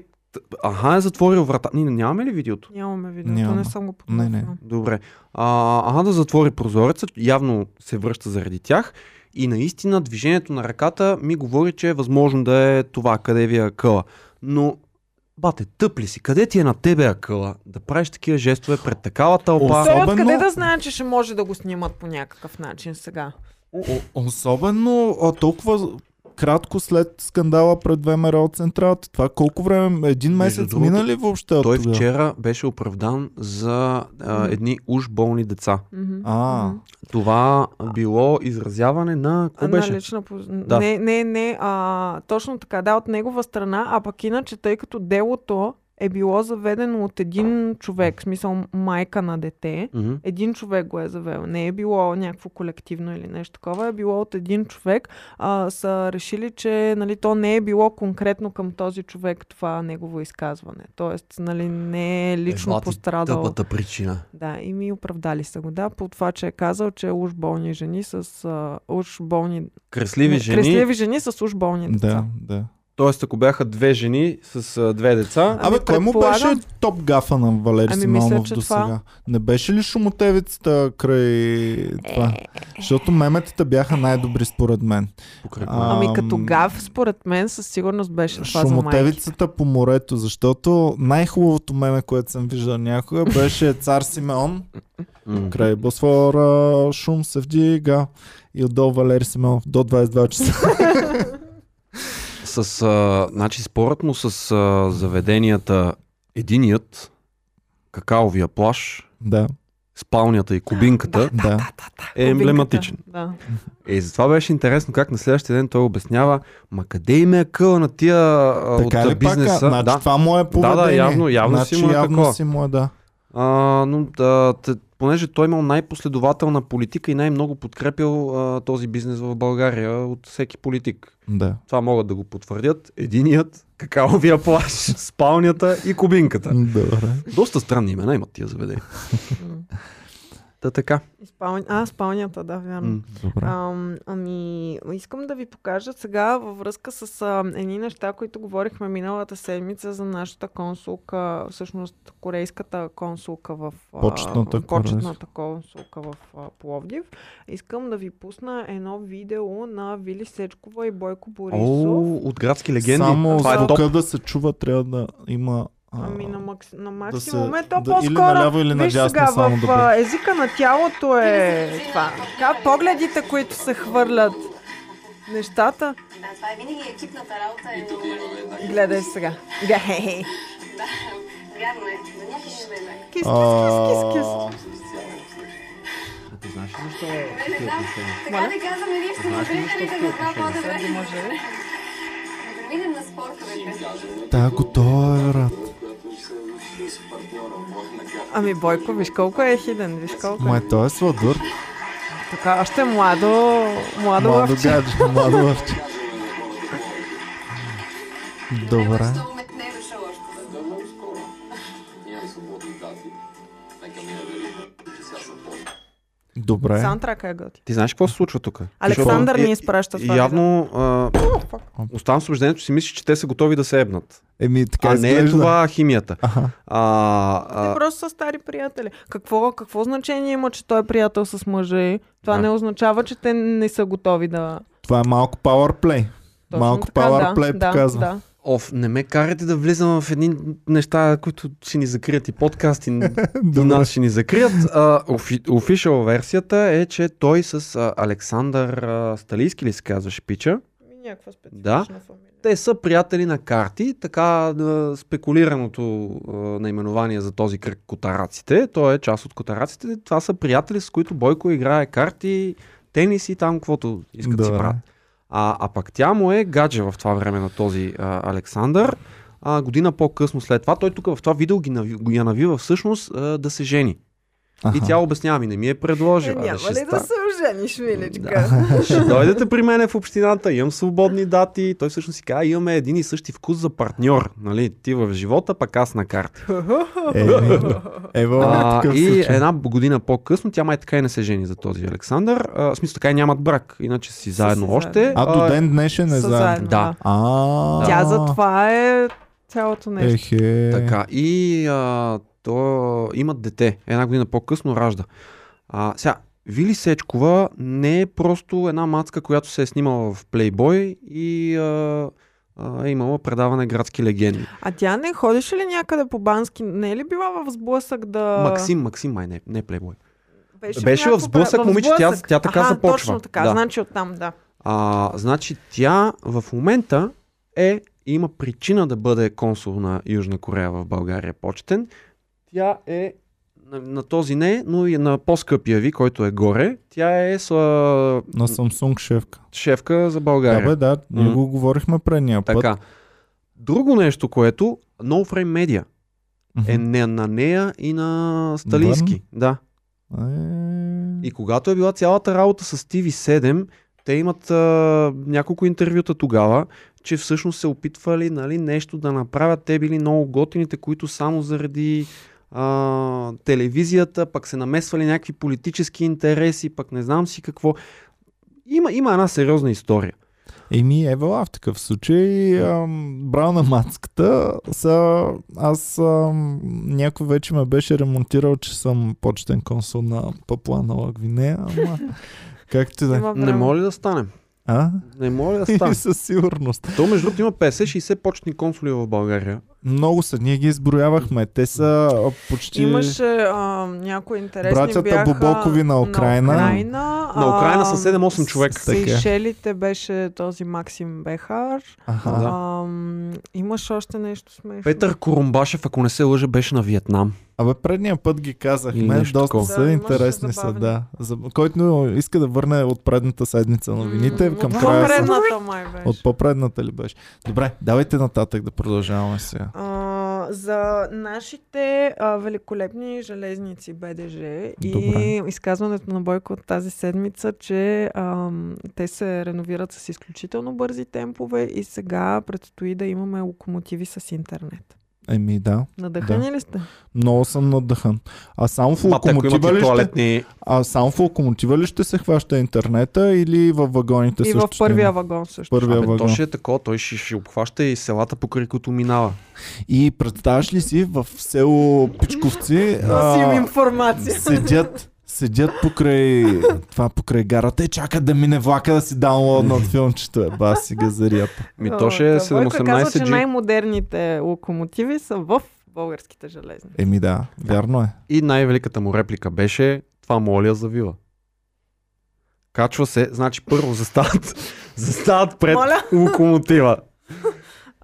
аха, е затворил врата. Ние нямаме ли видеото? нямаме видеото, Няма. не съм го Не, не. подготвила. Добре. А, ага да затвори прозореца, явно се връща заради тях. И наистина движението на ръката ми говори, че е възможно да е това, къде ви е акъла. Но, бате, тъп ли си? Къде ти е на тебе акъла? Да правиш такива жестове пред такава тълпа? Той Особено- откъде да знае, че ще може да го снимат по някакъв начин сега? О- особено а, толкова кратко след скандала пред ВМРО от централата. Това колко време? Един месец другото, мина ли въобще от Той тогава? вчера беше оправдан за а, едни уж болни деца. Мгм, А. Това било изразяване на... Какво А, беше? На лична поз... Да. Не, не, не. А, точно така, да, от негова страна, а пък иначе, тъй като делото е било заведено от един човек, в смисъл майка на дете. Мгм. Един човек го е завел. Не е било някакво колективно или нещо такова. Е било от един човек. А, са решили, че нали, то не е било конкретно към този човек това негово изказване. Тоест, нали, не е лично Ева пострадал. Тъпата причина. Да, и ми оправдали са го. Да, по това, че е казал, че уж болни жени с а, уж болни... Кресливи жени. Кресливи жени с уж болни деца. Да, да. Тоест, ако бяха две жени с а, две деца, Ами, Абе, кой му предполагам- беше топ гафа на Валери Ами, мисля, Симеонов че до това- сега? Не беше ли шумотевицата край това? Защото меметата бяха най-добри според мен. покрай А, Ами като Ам, гав, според мен, със сигурност беше това за майки. Шумотевицата по морето, защото най-хубавото меме, което съм виждал някога, беше <laughs> цар Симеон. М. Край Босфора шум се вдига. И отдолу Валери Симеонов до 22 часа. <laughs> С, а, значи, спорът му с а, заведенията единият, какаовия плаш, да, спалнята и кубинката да. е емблематичен. Да. Е, затова беше интересно как на следващия ден той обяснява, ма къде им е къла на тия а, Така от ли бизнеса. пак? Значи да. това му е поведение. явно- явно значи, си му е явно такова. си му е, да. А, но да, понеже той имал най-последователна политика и най-много подкрепил а, този бизнес в България от всеки политик. Да. Това могат да го потвърдят единият, какаовия плаш, <laughs> спалнята и кубинката. Добре. Доста странни имена имат тия заведения. Та така. Спалня... А, спалнята, да, вярно. М. Добре. Ам, ами, искам да ви покажа сега във връзка с а, едни неща, които говорихме миналата седмица за нашата консулка, всъщност корейската консулка в а, Почетната почетната консулка в а, Пловдив. Искам да ви пусна едно видео на Вили Сечкова и Бойко Борисов. О, от градски легенди. Само Това е топ. звука да се чува, трябва да има... Ами на, макс... на да максимум се- е то да- по-скоро. или наляво, или Виж надясно сега, само в да езика на тялото е това. Така, погледите, които се хвърлят. Нещата. Да, това е винаги екипната работа. Е много... Гледай сега. Да, вярно е. До някъде има еднакво. Кис, кис, кис, кис, кис. Ти знаеш ли защо Не знам. Така да казваме, ние ще защо ли да такива го правим да може ли? Преминем на спортовете. Да, готова е, брат. Ами Бойко, виж колко е хиден, виж колко е. Май, той е сладур. Така, още младо, младо Младо лъвче. гадже, младо лъвче. Добре. Добре. Саундтрака е готи. Ти знаеш какво се случва тук? Александър Защото ми и- изпраща това. Явно а, оставам с убеждението, си мислиш, че те са готови да се ебнат. Еми, така а не е това химията. Аха. А, Те а, просто са стари приятели. Какво, какво значение има, че той е приятел с мъже? Това Да. не означава, че те не са готови да... Това е малко powerplay. Точно Малко така, powerplay да, показва. Да, оф, не ме карайте да влизам в едни неща, които ще ни закрият и подкасти. и <laughs> нас ще ни закрият. А, офи, official версията е, че той с а, Александър а, Сталийски ли се казваше пича? Някаква специфична Да. фамилия. Те са приятели на карти, така а, спекулираното а, наименование за този кръг котараците. Той е част от котараците. Това са приятели, с които Бойко играе карти, тенис и там каквото искат да си правят. А, а пък тя му е гадже в това време на този а, Александър. А, година по-късно след това, той тук в това видео ги, нави, я навива всъщност а, да се жени. Аха. И тя обяснява ми, не ми е предложил. Е, няма ли да се ожениш, миличка? ще дойдете при мен в общината, имам свободни дати. Той всъщност си казва, имаме един и същи вкус за партньор. Нали? Ти в живота, пък аз на карти. Е, Ево, А, такъв и случай. една година по-късно, тя май така и не се жени за този Александър. А, в смисъл така и нямат брак, иначе си заедно още. А до ден днешен е заедно. Да. А, Тя за това е цялото нещо. Така, и а, то имат дете. Една година по-късно ражда. А, сега, Вили Сечкова не е просто една мацка, която се е снимала в Playboy и а, а, е имала предаване градски легенди. А тя не ходеше ли някъде по Бански? Не е ли била в сблъсък да... Максим, Максим май не, не Playboy. Беше, беше в сблъсък, момиче, тя- тя така Аха, започва. точно така, Да. значи оттам, да. А, значи тя в момента е, има причина да бъде консул на Южна Корея в България почетен. Тя е на, на този не, но и на по-скъпия ви, който е горе. Тя е с, На Samsung шефка. шефка за Да, България. бе, да, ние М. го говорихме предния път. така. Друго нещо, което No Frame Media Мгм. е не, на нея и на Сталински. Да. Е, И когато е била цялата работа с TV7, те имат а, няколко интервюта тогава, че всъщност се опитвали нали, нещо да направят. Те били много готините, които само заради а, телевизията, пък се намесвали някакви политически интереси, пък не знам си какво. Има, има една сериозна история. Еми, Евала в такъв случай, ам, браво на мацката, са, аз ам, някой вече ме беше ремонтирал, че съм почтен консул на Папуа Нова Гвинея, ама <laughs> както да е. Не ли да станем? А? Не може ли да стане? <laughs> Със сигурност. То между другото има 50-60 почтни консули в България. Много са, ние ги изброявахме. Те са а, почти... Имаше а, някои интересни Братята бяха Бобокови на Украина. На Украина, На Украина а, са 7-8 човека. Е. Сейшелите беше този Максим Бехар. Аха. Да. Ам, имаш още нещо смешно. Петър Корумбашев, ако не се лъжа, беше на Виетнам. Абе, предния път ги казахме, доста такова. са Да, имаше интересни са, да. За, който иска да върне от предната седмица новините, М, към от края са. по-предната май беше. От по-предната ли беше? Добре, давайте нататък да продължаваме сега. А, за нашите а, великолепни железници БДЖ и Добре. изказването на Бойко от тази седмица, че ам, те се реновират с изключително бързи темпове и сега предстои да имаме локомотиви с интернет. Еми да, Надъхани ли сте? много съм надъхан. А само в локомотива и ли ще... А само в локомотива ли ще се хваща интернета или във вагоните И също в ще първия вагон също. Първия Абе, то вагон. ще е такова, той ще, ще обхваща и селата, покрай които минава. И представяш ли си в село Пичковци Носим а, информация. седят, седят покрай това покрай гарата и чакат да мине влака да си даунлоднат филмчето. Е, баси газарията. Ми то ще е Та, Бойко казва, че 718G. най-модерните локомотиви са в българските железни. Еми да, вярно е. И най-великата му реплика беше това моля завива. Качва се, значи първо застават, <laughs> застават пред Моля? локомотива.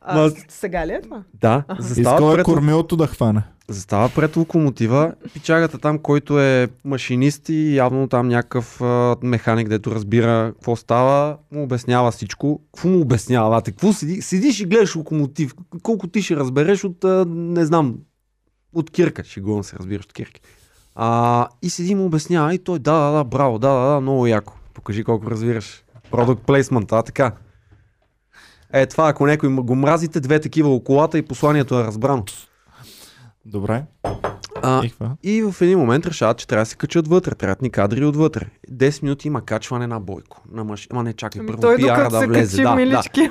А, Ма- сега ли е това? Да, Аха. застават Искал е пред, кормилото да хване. застава пред локомотива. Пичагата там, който е машинист и явно там някакъв а, механик, дето разбира какво става, му обяснява всичко. Какво му обяснява? Бате? Какво седи, седиш и гледаш локомотив? Колко ти ще разбереш от, а, не знам, от кирка. Шегувам се, разбираш от кирки. А, и седи му обяснява и той, да, да, да, браво, да, да, да, много яко. Покажи колко разбираш. Product placement, а така. Е, това ако някой го мразите, две такива околата и посланието е разбрано. Добре. А, И и в един момент решават, че трябва да се качат вътре. Трябват ни кадри отвътре. 10 минути има качване на бойко. На маш... Ама не чакай, Ами първо той пиара да се влезе. качи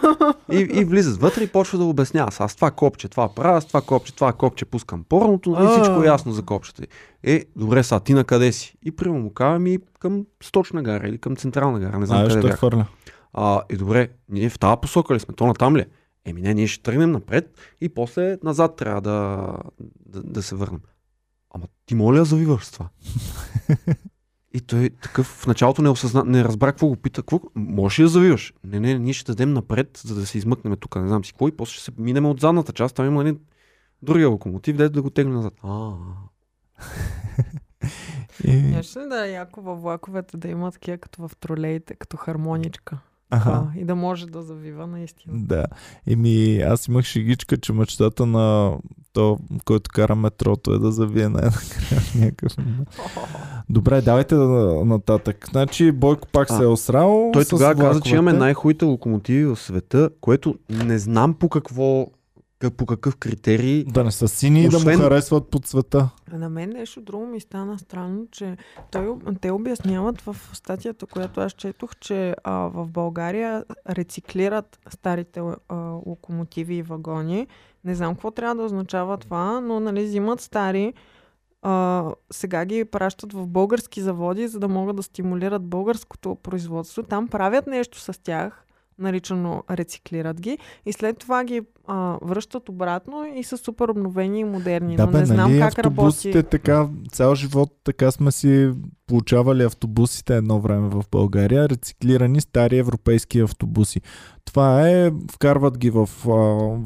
Да, да. И, и влизат вътре и почва да обяснява. Аз това копче, това правя, с това копче, това копче пускам порното, нали А. всичко е ясно за копчета. Е, добре, са, ти на къде си? И прямо му казва ми към Сточна гара или към Централна гара, не знам А, къде ще бях. хвърля. А, и добре, ние в тази посока ли сме? То натам ли? е? Еми не, ние ще тръгнем напред и после назад трябва да, да, да се върнем. Ама ти моля да завиваш с това. <laughs> и той такъв в началото не, осъзна, не разбра какво го пита. Какво? Можеш ли да завиваш? Не, не, ние ще дадем напред, за да се измъкнем тук, не знам си какво. И после ще се минем от задната част. Там има нали, другия локомотив, дето да го тегне назад. А, <laughs> ли да е яко във влаковете да има такива като в тролеите, като хармоничка? Аха. И да може да завива наистина. Да. Еми, аз имах шегичка, че мечтата на то, който кара метрото е да завие най-накрая в някакъв. <laughs> Добре, давайте да, нататък. Значи Бойко пак А, се е осрал. Той тогава каза, че имаме най-хубавите локомотиви в света, което не знам по какво, по какъв критерий. Да не са сини и да Освен- му харесват по цвета. А На мен нещо друго ми стана странно, че той, те обясняват в статията, която аз четох, че а, в България рециклират старите а, локомотиви и вагони. Не знам какво трябва да означава това, но нали, взимат стари, а, сега ги пращат в български заводи, за да могат да стимулират българското производство. Там правят нещо с тях, наричано рециклират ги, и след това ги а, връщат обратно и са супер обновени и модерни. Да, но бе, не знам нали как автобусите работи. така, цял живот така сме си получавали автобусите едно време в България, рециклирани стари европейски автобуси. Това е, вкарват ги в, а,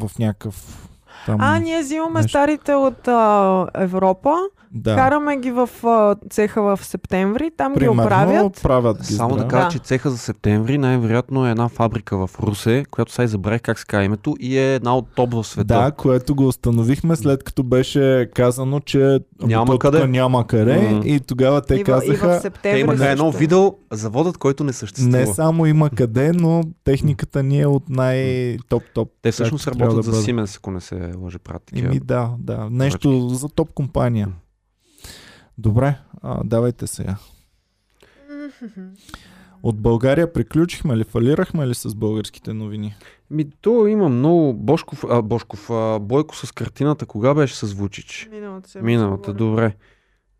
в някакъв Там, А, ние взимаме нещо. старите от а, Европа, да. караме ги в а, цеха в септември, там ги Примерно, оправят. правят ги Само да кажа, че цеха за септември най-вероятно е една фабрика в Русе, която сега и забравих как се казва името и е една от топ в света. Да, което го установихме след като беше казано, че Няма къде. няма къде Мгм. и тогава те и, и казаха в Те имаха едно видео, заводът, който не съществува. не само има къде, но техниката ни е от най-топ-топ. Те всъщност работят да за. Siemens, ако не се лъже правят такива. Еми да, да. Нещо за топ компания. Добре, а, давайте сега. От България приключихме ли? Фалирахме ли с българските новини? Ми, то има много Бошков, а, Бошков, а, Бойко с картината, кога беше с Вучич? Миналата седмица Миналата, добре.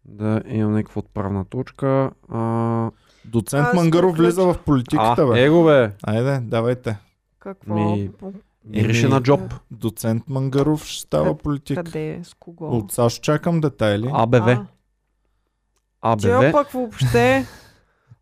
Да, имам някаква отправна точка. А, Доцент Аз Мангаров влиза в политиката, а бе. его бе, Айде, давайте. Какво? Ми, мирише на джоб. Доцент Мангаров ще става политик. Къде? С кого? От САЩ чакам детайли. АБВ. А, АБВ. пък въобще... <laughs>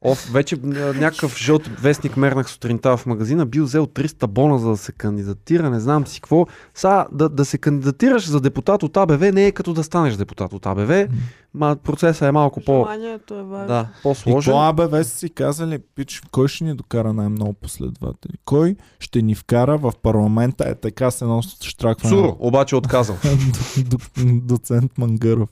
Оф, вече някакъв жълт вестник мернах сутринта в магазина, бил взел 300 бона за да се кандидатира, не знам си какво. Сега да, да се кандидатираш за депутат от АБВ не е като да станеш депутат от АБВ, ма процесът е малко по... Желанието е важно. Да, И по-сложен. какво АБВ са си казали, пич, кой ще ни докара най-много последователи? Кой ще ни вкара в парламента е така с едно штракване? Цуро, обаче отказал. <laughs> До- до- Доцент Мангаров.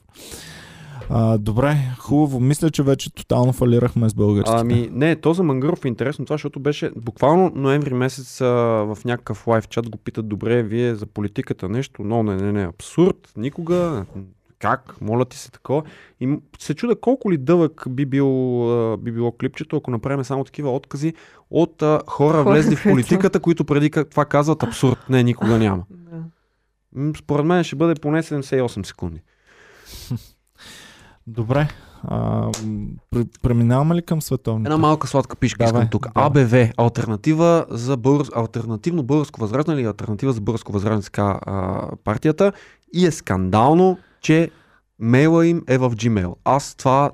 А, добре, хубаво. Мисля, че вече тотално фалирахме с българските. Ами, не, то за Мангаров е интересно това, защото беше буквално ноември месец а, в някакъв лайв чат го питат, добре, вие за политиката нещо, но не, не, не, абсурд, никога, как, моля ти се такова. И се чуда колко ли дълъг би, бил, би било клипчето, ако направим само такива откази от а, хора, Хора, влезли в политиката, които преди това казват абсурд. Не, никога няма. Да. Според мен ще бъде поне 78 секунди. <laughs> Добре. А, преминаваме ли към световните? Една малка сладка пишка Давай, искам тук. давай. АБВ, альтернатива за българ... альтернативно българско възраждане или альтернатива за българско възраждане, така а, партията. И е скандално, че мейла им е в Gmail. Аз това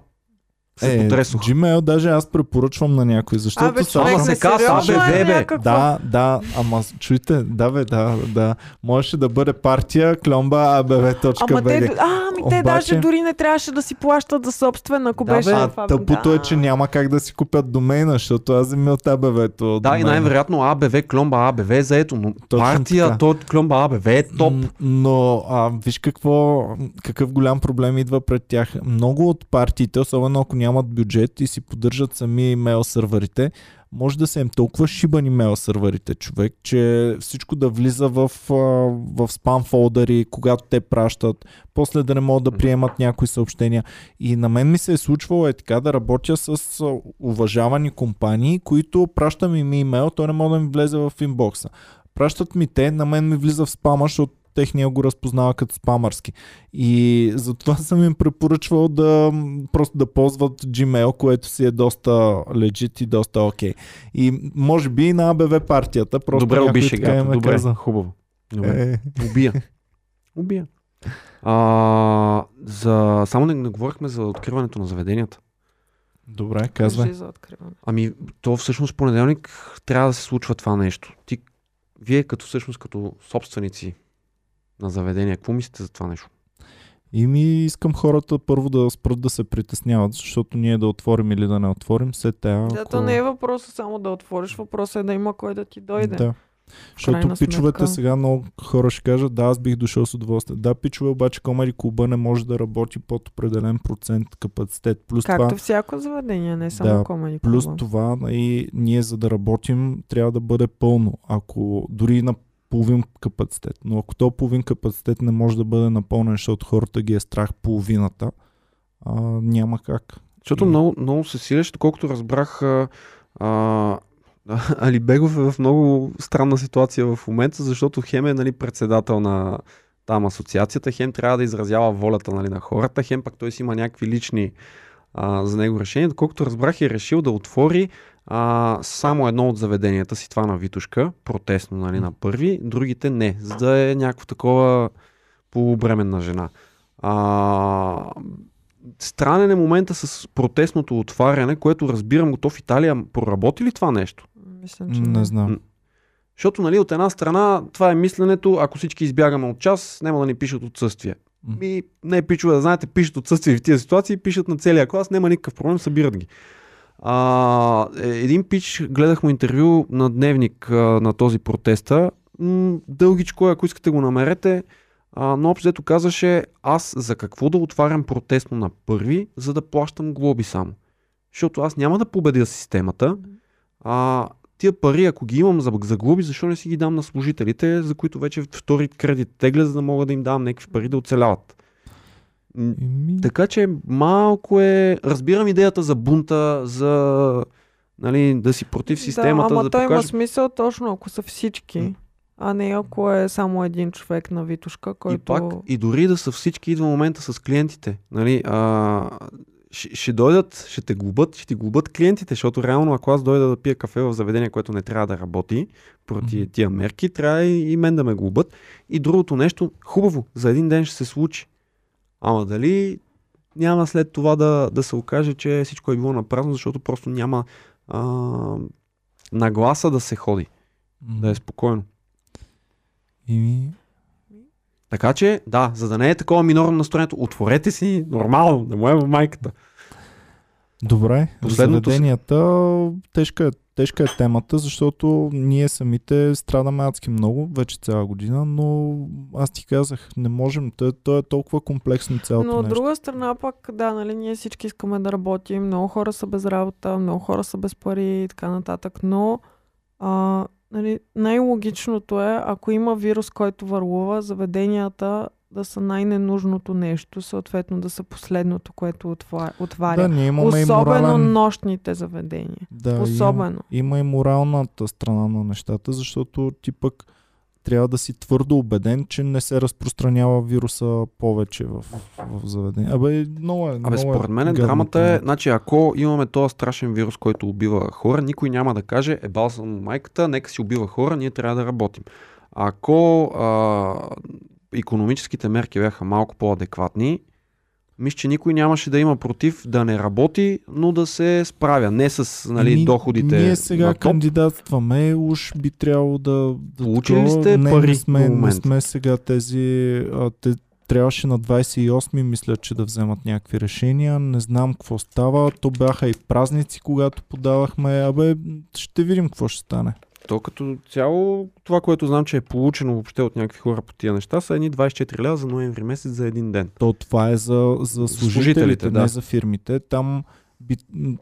се Е, потресох. Gmail даже аз препоръчвам на някой, защото Абе, Ама се казва, абе, е бе, бе. Да, да, ама чуйте, да бе, да, да. Можеше да бъде партия кломба Ама abv.bg. те, а, ами те Обаче- даже дори не трябваше да си плащат за собствен, ако Да, беше бе, А това. тъпото да. е, че няма как да си купят домейна, защото аз вземи от ABV-то. Да, и най-вероятно АБВ, кломба АБВ е заето, но Точно партия, така. то кломба АБВ е топ. Но а, виж какво, какъв голям проблем идва пред тях. Много от партиите, особено ако нямат бюджет и си поддържат сами имейл сървърите, може да са им толкова шибани имейл сървърите, човек, че всичко да влиза в, в спам фолдъри, когато те пращат, после да не могат да приемат някои съобщения. И на мен ми се е случвало е така да работя с уважавани компании, които пращам им имейл, той не може да ми влезе в инбокса. Пращат ми те, на мен ми влиза в спама, защото техния го разпознава като спамърски. И затова съм им препоръчвал да просто да ползват Gmail, което си е доста legit и доста окей. И може би и на ABV партията. Просто Добре, уби шегата. е Добре, казал. хубаво. Добре. Е, Убия. Убия. А, за... Само не, не говорихме за откриването на заведенията. добре, казвай. За откриване. Ами, то всъщност понеделник трябва да се случва това нещо. Ти, вие като всъщност като собственици на заведения, какво мислите за това нещо? И ми искам хората първо да спрат да се притесняват, защото ние да отворим или да не отворим, се тя. Да, то не е въпросът само да отвориш, въпросът е да има кой да ти дойде. Да. Защото пичовете сега много хора ще кажат, да, аз бих дошъл с удоволствие. Да, пичове, обаче комади клуба не може да работи под определен процент капацитет. Плюс Както това, всяко заведение, не само Да, комеди плюс клуба. това и ние за да работим трябва да бъде пълно. Ако дори на половин капацитет. Но ако то половин капацитет не може да бъде напълнен, защото хората ги е страх половината, а, няма как. Защото И- много, много се силеш, доколкото разбрах, а, а, <laughs> Алибегов е в много странна ситуация в момента, защото Хем е нали, председател на там асоциацията, Хем трябва да изразява волята нали, на хората, Хем пък той си има някакви лични а, за него решения. Доколкото разбрах е решил да отвори а, само едно от заведенията си, това на Витушка, протестно нали, на първи, другите не, за да е някакво такова полубременна жена. А, странен е момента с протестното отваряне, което разбирам го то в Италия. Проработи ли това нещо? Мисля, че Не знам. Защото, нали, от една страна, това е мисленето, ако всички избягаме от час, няма да ни пишат отсъствие. Ми, не пичове, да знаете, пишат отсъствие в тези ситуации, пишат на целия клас, няма никакъв проблем, събират ги. А, е, един пич, гледах му интервю на дневник а, на този протеста. М, дългичко, е, ако искате го намерете. А, но общо взето казваше, аз за какво да отварям протестно на първи, за да плащам глоби само. Защото аз няма да победя системата. А, тия пари, ако ги имам за, за глоби, защо не си ги дам на служителите, за които вече втори кредит тегля, за да мога да им дам някакви пари да оцеляват. Еми, така че малко е... Разбирам идеята за бунта, за нали, да си против системата, да, ама да, той има покажеш... смисъл точно ако са всички, М. а не ако е само един човек на Витушка, И който... пак, и дори да са всички, идва момента с клиентите. Нали, а, ще, ще дойдат, ще те глобат, ще ти глобат клиентите, защото реално ако аз дойда да пия кафе в заведение, което не трябва да работи, поради Мгм. тия мерки, трябва и, и мен да ме глобат. И другото нещо, хубаво, за един ден ще се случи. Ама дали няма след това да, да се окаже, че всичко е било на празно, защото просто няма а, нагласа да се ходи, м, да е спокойно. еми, Така че, да, за да не е такова минорно настроението, отворете си нормално, да му е в майката. Добре, Последното заведенията, тежка е, тежка е темата, защото ние самите страдаме адски много, вече цяла година, но аз ти казах, не можем, то, то е толкова комплексно цялото Но от нещо. друга страна пък, да, нали, ние всички искаме да работим, много хора са без работа, много хора са без пари и така нататък, но а, нали, най-логичното е, ако има вирус, който върлува, заведенията да са най-ненужното нещо, съответно да са последното, което отва- отваря. Да, ние имаме и Особено морален... нощните заведения. Да, Особено. Има, има и моралната страна на нещата, защото ти пък трябва да си твърдо убеден, че не се разпространява вируса повече в, в заведение. Абе, много е. Абе, много според мен гадно драмата е, значи ако имаме този страшен вирус, който убива хора, никой няма да каже, е бал съм майката, нека си убива хора, ние трябва да работим. Ако а, економическите мерки бяха малко по-адекватни, мисля, че никой нямаше да има против да не работи, но да се справя. Не с нали, Ами, доходите Ние сега на топ. кандидатстваме, уж би трябвало да... Получили ли сте не, пари Не сме, не сме сега тези... А, те, трябваше на 28 мисля, че да вземат някакви решения. Не знам какво става. То бяха и празници, когато подавахме. Абе, ще видим какво ще стане. То като цяло, това, което знам, че е получено въобще от някакви хора по тия неща, са едни 24 лева за ноември месец за един ден. То това е за, за служителите, служителите, да. не за фирмите. Там би,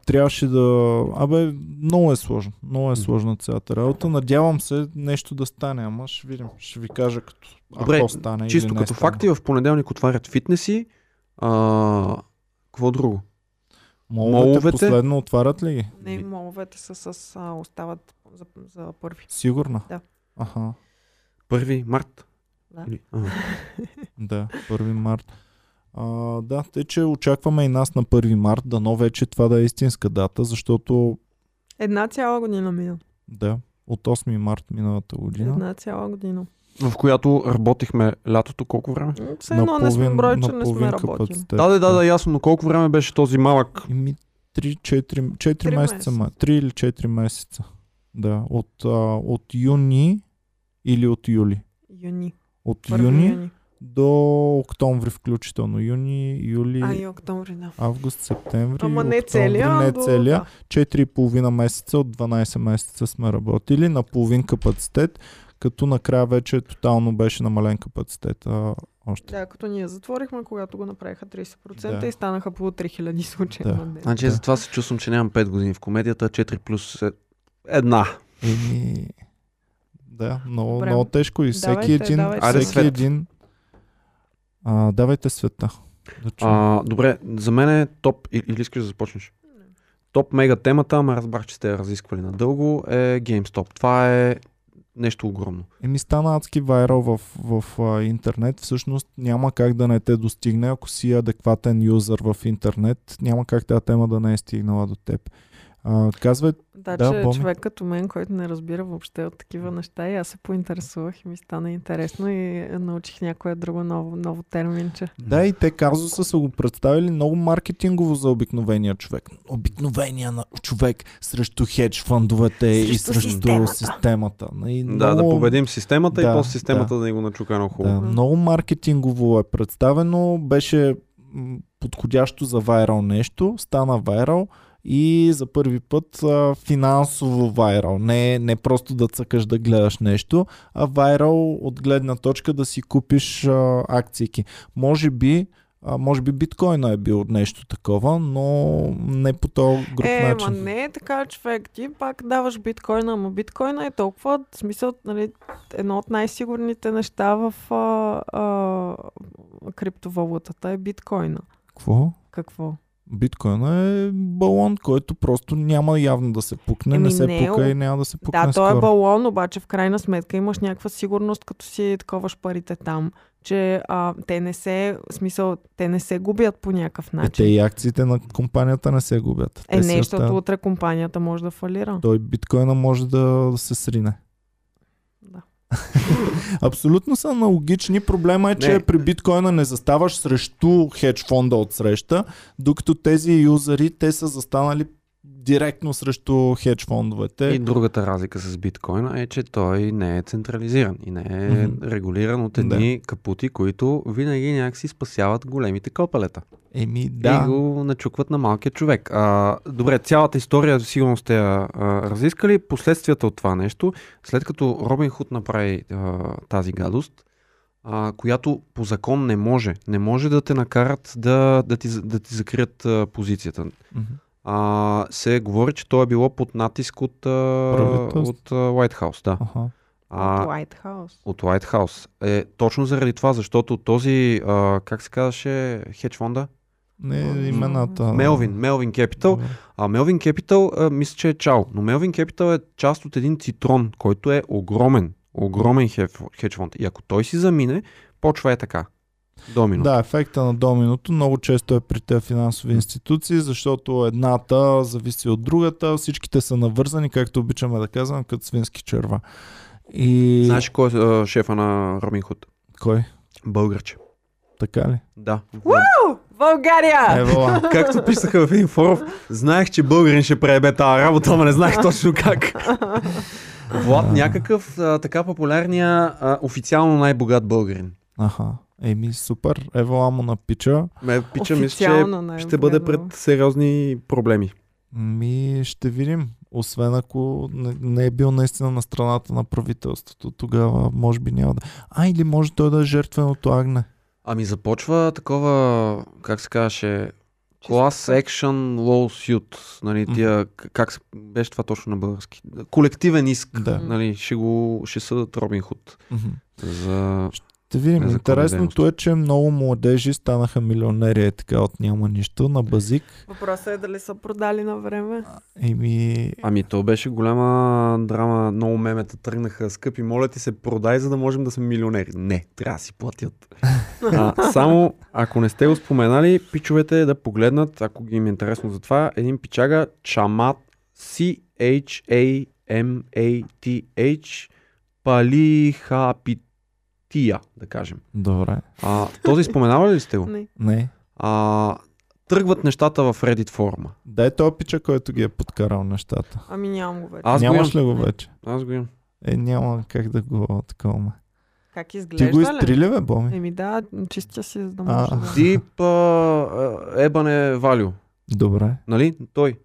трябваше да... Абе, много е сложно. Много е сложна цялата работа. Надявам се нещо да стане, ама ще видим. Ще ви кажа като Добре, ако стане Чисто или не като стане. факти, в понеделник отварят фитнеси. А, какво друго? Моловете, моловете? последно отварят ли ги? Не, моловете са с... А, остават за, за първи. Сигурно? Да. Аха, Първи март? Да. Или, ага. <laughs> да, 1 март. А, да, тъй, че очакваме и нас на 1 март, дано вече това да е истинска дата, защото Една цяла година мина. да, от 8 март миналата година. Една цяла година. В която работихме лятото колко време? Все едно не сме брой, че не сме работили. Да, да, да, да, ясно, но колко време беше този малък? Ими 3-4 4 Три месеца, месеца. ма, 3 или 4 месеца. Да, от, а, от юни или от юли. Юни. От Първи юни, юни. до октомври включително. Юни, юли, А, и октомври, да. август, септември, Ама не октомври, целия, не до- целия. да. 4,5 месеца от 12 месеца сме работили на половин капацитет, като накрая вече тотално беше намален капацитет. А, още. Да, като ние затворихме, когато го направиха 30% Да. и станаха по 3000 случая Да. на ден. Значи Да. затова се чувствам, че нямам 5 години в комедията, 4 плюс една. Еми, да, много, Добре. много тежко и всеки Давайте, един, давайте. Всеки свет. един а, давайте света. Да. А, добре, за мен е топ, или искаш да започнеш? Топ мега темата, ама разбрах, че сте я разисквали надълго, е GameStop. Това е нещо огромно. Еми стана адски вайрал в, в а, интернет. Всъщност няма как да не те достигне, ако си адекватен юзър в интернет. Няма как тази тема да не е стигнала до теб. А, казвай, Да, Да, че Боми. човек като мен, който не разбира въобще от такива неща, и аз се поинтересувах и ми стана интересно и научих някое друго ново, ново терминче. да и те казуса са го представили много маркетингово за обикновения човек. Обикновения на човек срещу хедж фондовете и Срещу системата. системата. И Да, да победим системата Да, и после системата да. да, ни го начука много Да, хубаво. много маркетингово е представено. Беше подходящо за вайрал нещо. Стана вайрал и за първи път а, финансово вайрал. Не, не просто да цъкаш да гледаш нещо, а вайрал от гледна точка да си купиш а, акцийки. Може би а, може би биткоина е бил нещо такова, но не по този груп е, начин. ма не е така, човек. Ти пак даваш биткоина, ама биткоина е толкова, в смисъл, нали, едно от най-сигурните неща в а, а, криптовалутата е биткоина. Какво? Какво? Биткоина е балон, който просто няма явно да се пукне, Еми, не се не е, пука и няма да се пукне Да, то е скоро. балон, обаче в крайна сметка имаш някаква сигурност, като си таковаш парите там, че а, те не се, смисъл, те не се губят по някакъв Е, те начин. и акциите на компанията не се губят. Е, Те не, защото утре компанията може да фалира. Той биткоина може да се срине. Абсолютно са аналогични. Проблема е, че Не. при биткоина не заставаш срещу хедж фонда от среща, докато тези юзери, те са застанали директно срещу хедж фондовете. И другата разлика с биткоина е, че той не е централизиран и не е Мгм. регулиран от едни капути, които винаги някакси спасяват големите копелета. Еми, Да. да. И го начукват на малкия човек. А, добре, цялата история сигурно сте я разискали. Последствията от това нещо, след като Робин Худ направи а, тази гадост, а, която по закон не може. Не може да те накарат да, да, ти, да ти закрият а, позицията. Мгм. А, се говори, че то е било под натиск от, а, от а, White House. Да. Аха. А... А, White House. от White House. Е, точно заради това, защото този, а, как се казваше, хедж фонда? Не, имената. Мелвин, Мелвин Capital. А Melvin Capital, а, мисля, че е чао. Но Melvin Capital е част от един цитрон, който е огромен. Огромен хедж фонд. И ако той си замине, почва е така. Домино. Да, ефекта на доминото много често е при тези финансови институции, защото едната зависи от другата, всичките са навързани, както обичаме да казвам, като свински черва. И... Знаеш кой е шефа на Робин Худ? Кой? Българче. така ли? Да. България! Ево, <laughs> Както писаха в един форум, знаех, че българин ще пребе тази работа, ама не знаех точно как. <laughs> Влад някакъв а, така популярния, а, официално най-богат българин. аха. Еми, супер. Ево, амо на пича. Ме пита, мисля, че най- ще бъде пред сериозни проблеми. Ми, ще видим. Освен ако не, не е бил наистина на страната на правителството, тогава може би няма да. А, или може той да е жертвеното агне. Ами започва такова, как се казваше, Class Action Lawsuit, нали, тия, к- как се, беше това точно на български? Колективен иск, Да. нали, ще го, ще съдат Робин Худ. Мгм. За... Ще видим. Интересното е, че много младежи станаха милионери е така от няма нищо на базик. Въпросът е дали са продали на време. Еми, Ами то беше голяма драма, много мемета тръгнаха, скъпи, моля ти се, продай, за да можем да сме милионери. Не, трябва да си платят. а, само, ако не сте го споменали, пичовете да погледнат, ако ги им е интересно за това, един пичага Чамат C-H-A-M-A-T-H Палихапития, да кажем. добре. А, този споменава ли сте го? Не. Не. А, тръгват нещата в Reddit форума. Дай този пича, който ги е подкарал нещата. Ами нямам го вече. Аз Нямаш го ли го вече? Аз го имам. Е, няма как да го такова. Как Ти изглежда го ли? изтрили, бе, Боми? Еми да, чистя си, за да А. може да... Deep uh, Ебане Валю. Добре. Нали? Той.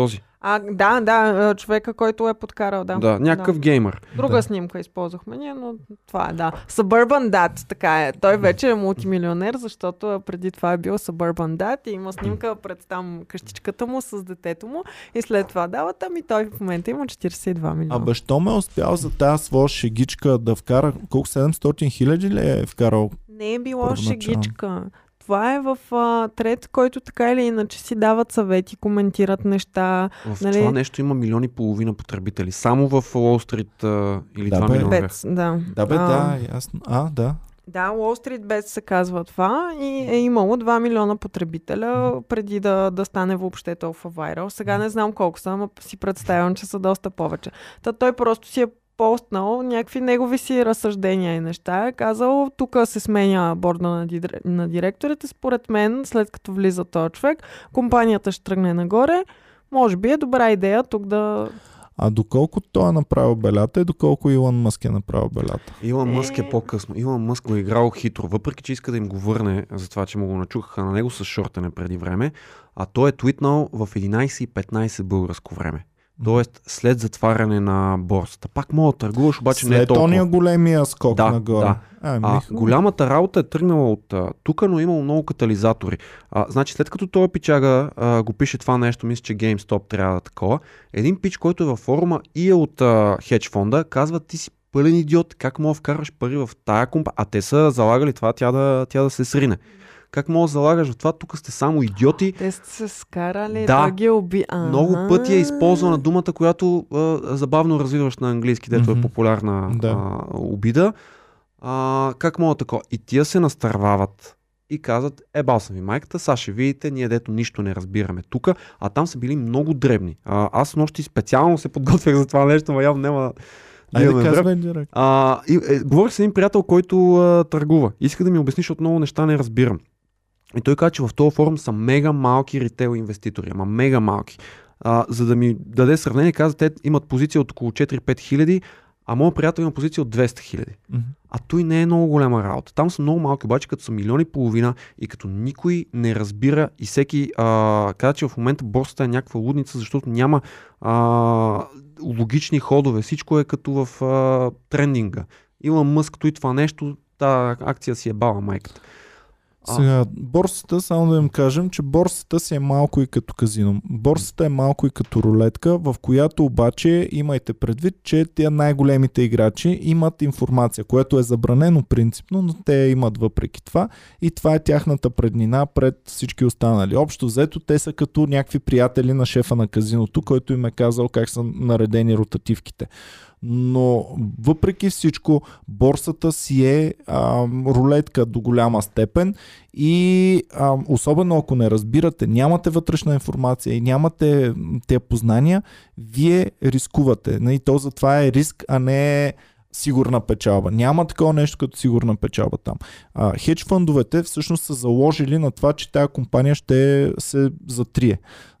Този. А, да, да, човека, който е подкарал, да. Да, някакъв да. геймър. Друга Да. снимка използвахме ние, но това е, да. Suburban Dad, така е. Той вече е мултимилионер, защото преди това е бил Suburban Dad и има снимка пред там къщичката му с детето му и след това дават, ами той в момента има 42 милиона. Абе, що ме е успял за тази своя шегичка да вкара, колко 700 хиляди ли е вкарал? Не е било Първоначално. шегичка. Това е в а, трет, който така или иначе си дават съвети, коментират неща. В Нали? това нещо има милиони и половина потребители. Само в Уолл Стрит а, или Да, 2 бе. милиона. Пец, да. Да, бе, А, да, ясно. А, да. Да, Wall Street Bets се казва това и е имало 2 милиона потребителя преди да, да стане въобще толкова вайрал. Сега не знам колко са, но си представям, че са доста повече. Та той просто си е постнал някакви негови си разсъждения и неща. Е казал, тук се сменя борда на, дидре- на директорите. Според мен, след като влиза този човек, компанията ще тръгне нагоре. Може би е добра идея тук да... А доколко той е направил белята и доколко Илон Мъск е направил белята? Илон Мъск е Е. по-късно. Илон Мъск го е играл хитро, въпреки че иска да им го върне за това, че му го начухаха на него с шортене преди време, а той е твитнал в 11.15 българско време. Тоест след затваряне на борсата. Пак мога да търгуваш, обаче не е След толкова. ония големия скок Да, нагоре. да. А, ми, А, голямата работа е тръгнала от тук, но е имало много катализатори. А, значи след като той пичага а, го пише това нещо, мисля, че GameStop трябва да е такова, един пич, който е във форума и е от а, хедж фонда, казва ти си пълен идиот, как мога да вкарваш пари в тая компания, а те са залагали това тя да, тя да се срине. Как мога да залагаш в това, тук сте само идиоти. Те сте се скарали, Да. да ги уби. Много Ага. пъти е използвана думата, която а, забавно развиваш на английски, дето Мгм. е популярна Да. а, обида. А, как мога така? И тия се настървават и казват, е, бал съм ви майката, сега ще видите, ние дето нищо не разбираме тук, а там са били много дребни. А, аз нощи специално се подготвях за това нещо, но явно няма да Айде имаме време. казвай директно. А, и, е, говорих с един приятел, който а, търгува. Иска да ми обясни, защото много неща не разбирам. И той каза, че в този форум са мега малки ритейл инвеститори, ама мега малки. А, за да ми даде сравнение, каза, те имат позиция от около 4-5 хиляди, а моят приятел има позиция от 200 хиляди. Мгм. А той не е много голяма работа. Там са много малки, обаче като са милиони и половина и като никой не разбира и всеки а, каза, че в момента борсата е някаква лудница, защото няма а, логични ходове. Всичко е като в а, трендинга. Илон Мъск, и това нещо, та акция си е бала майката. А. Сега, борсата, само да им кажем, че борсата си е малко и като казино. Борсата е малко и като рулетка, в която обаче имайте предвид, че тия най-големите играчи имат информация, което е забранено принципно, но те имат въпреки това и това е тяхната преднина пред всички останали. Общо взето, те са като някакви приятели на шефа на казиното, който им е казал как са наредени ротативките. Но въпреки всичко, борсата си е а, рулетка до голяма степен и а, особено ако не разбирате, нямате вътрешна информация и нямате тези познания, вие рискувате. И то затова е риск, а не сигурна печалба. Няма такова нещо като сигурна печалба там. А, хедж фъндовете всъщност са заложили на това, че тази компания ще се затрие.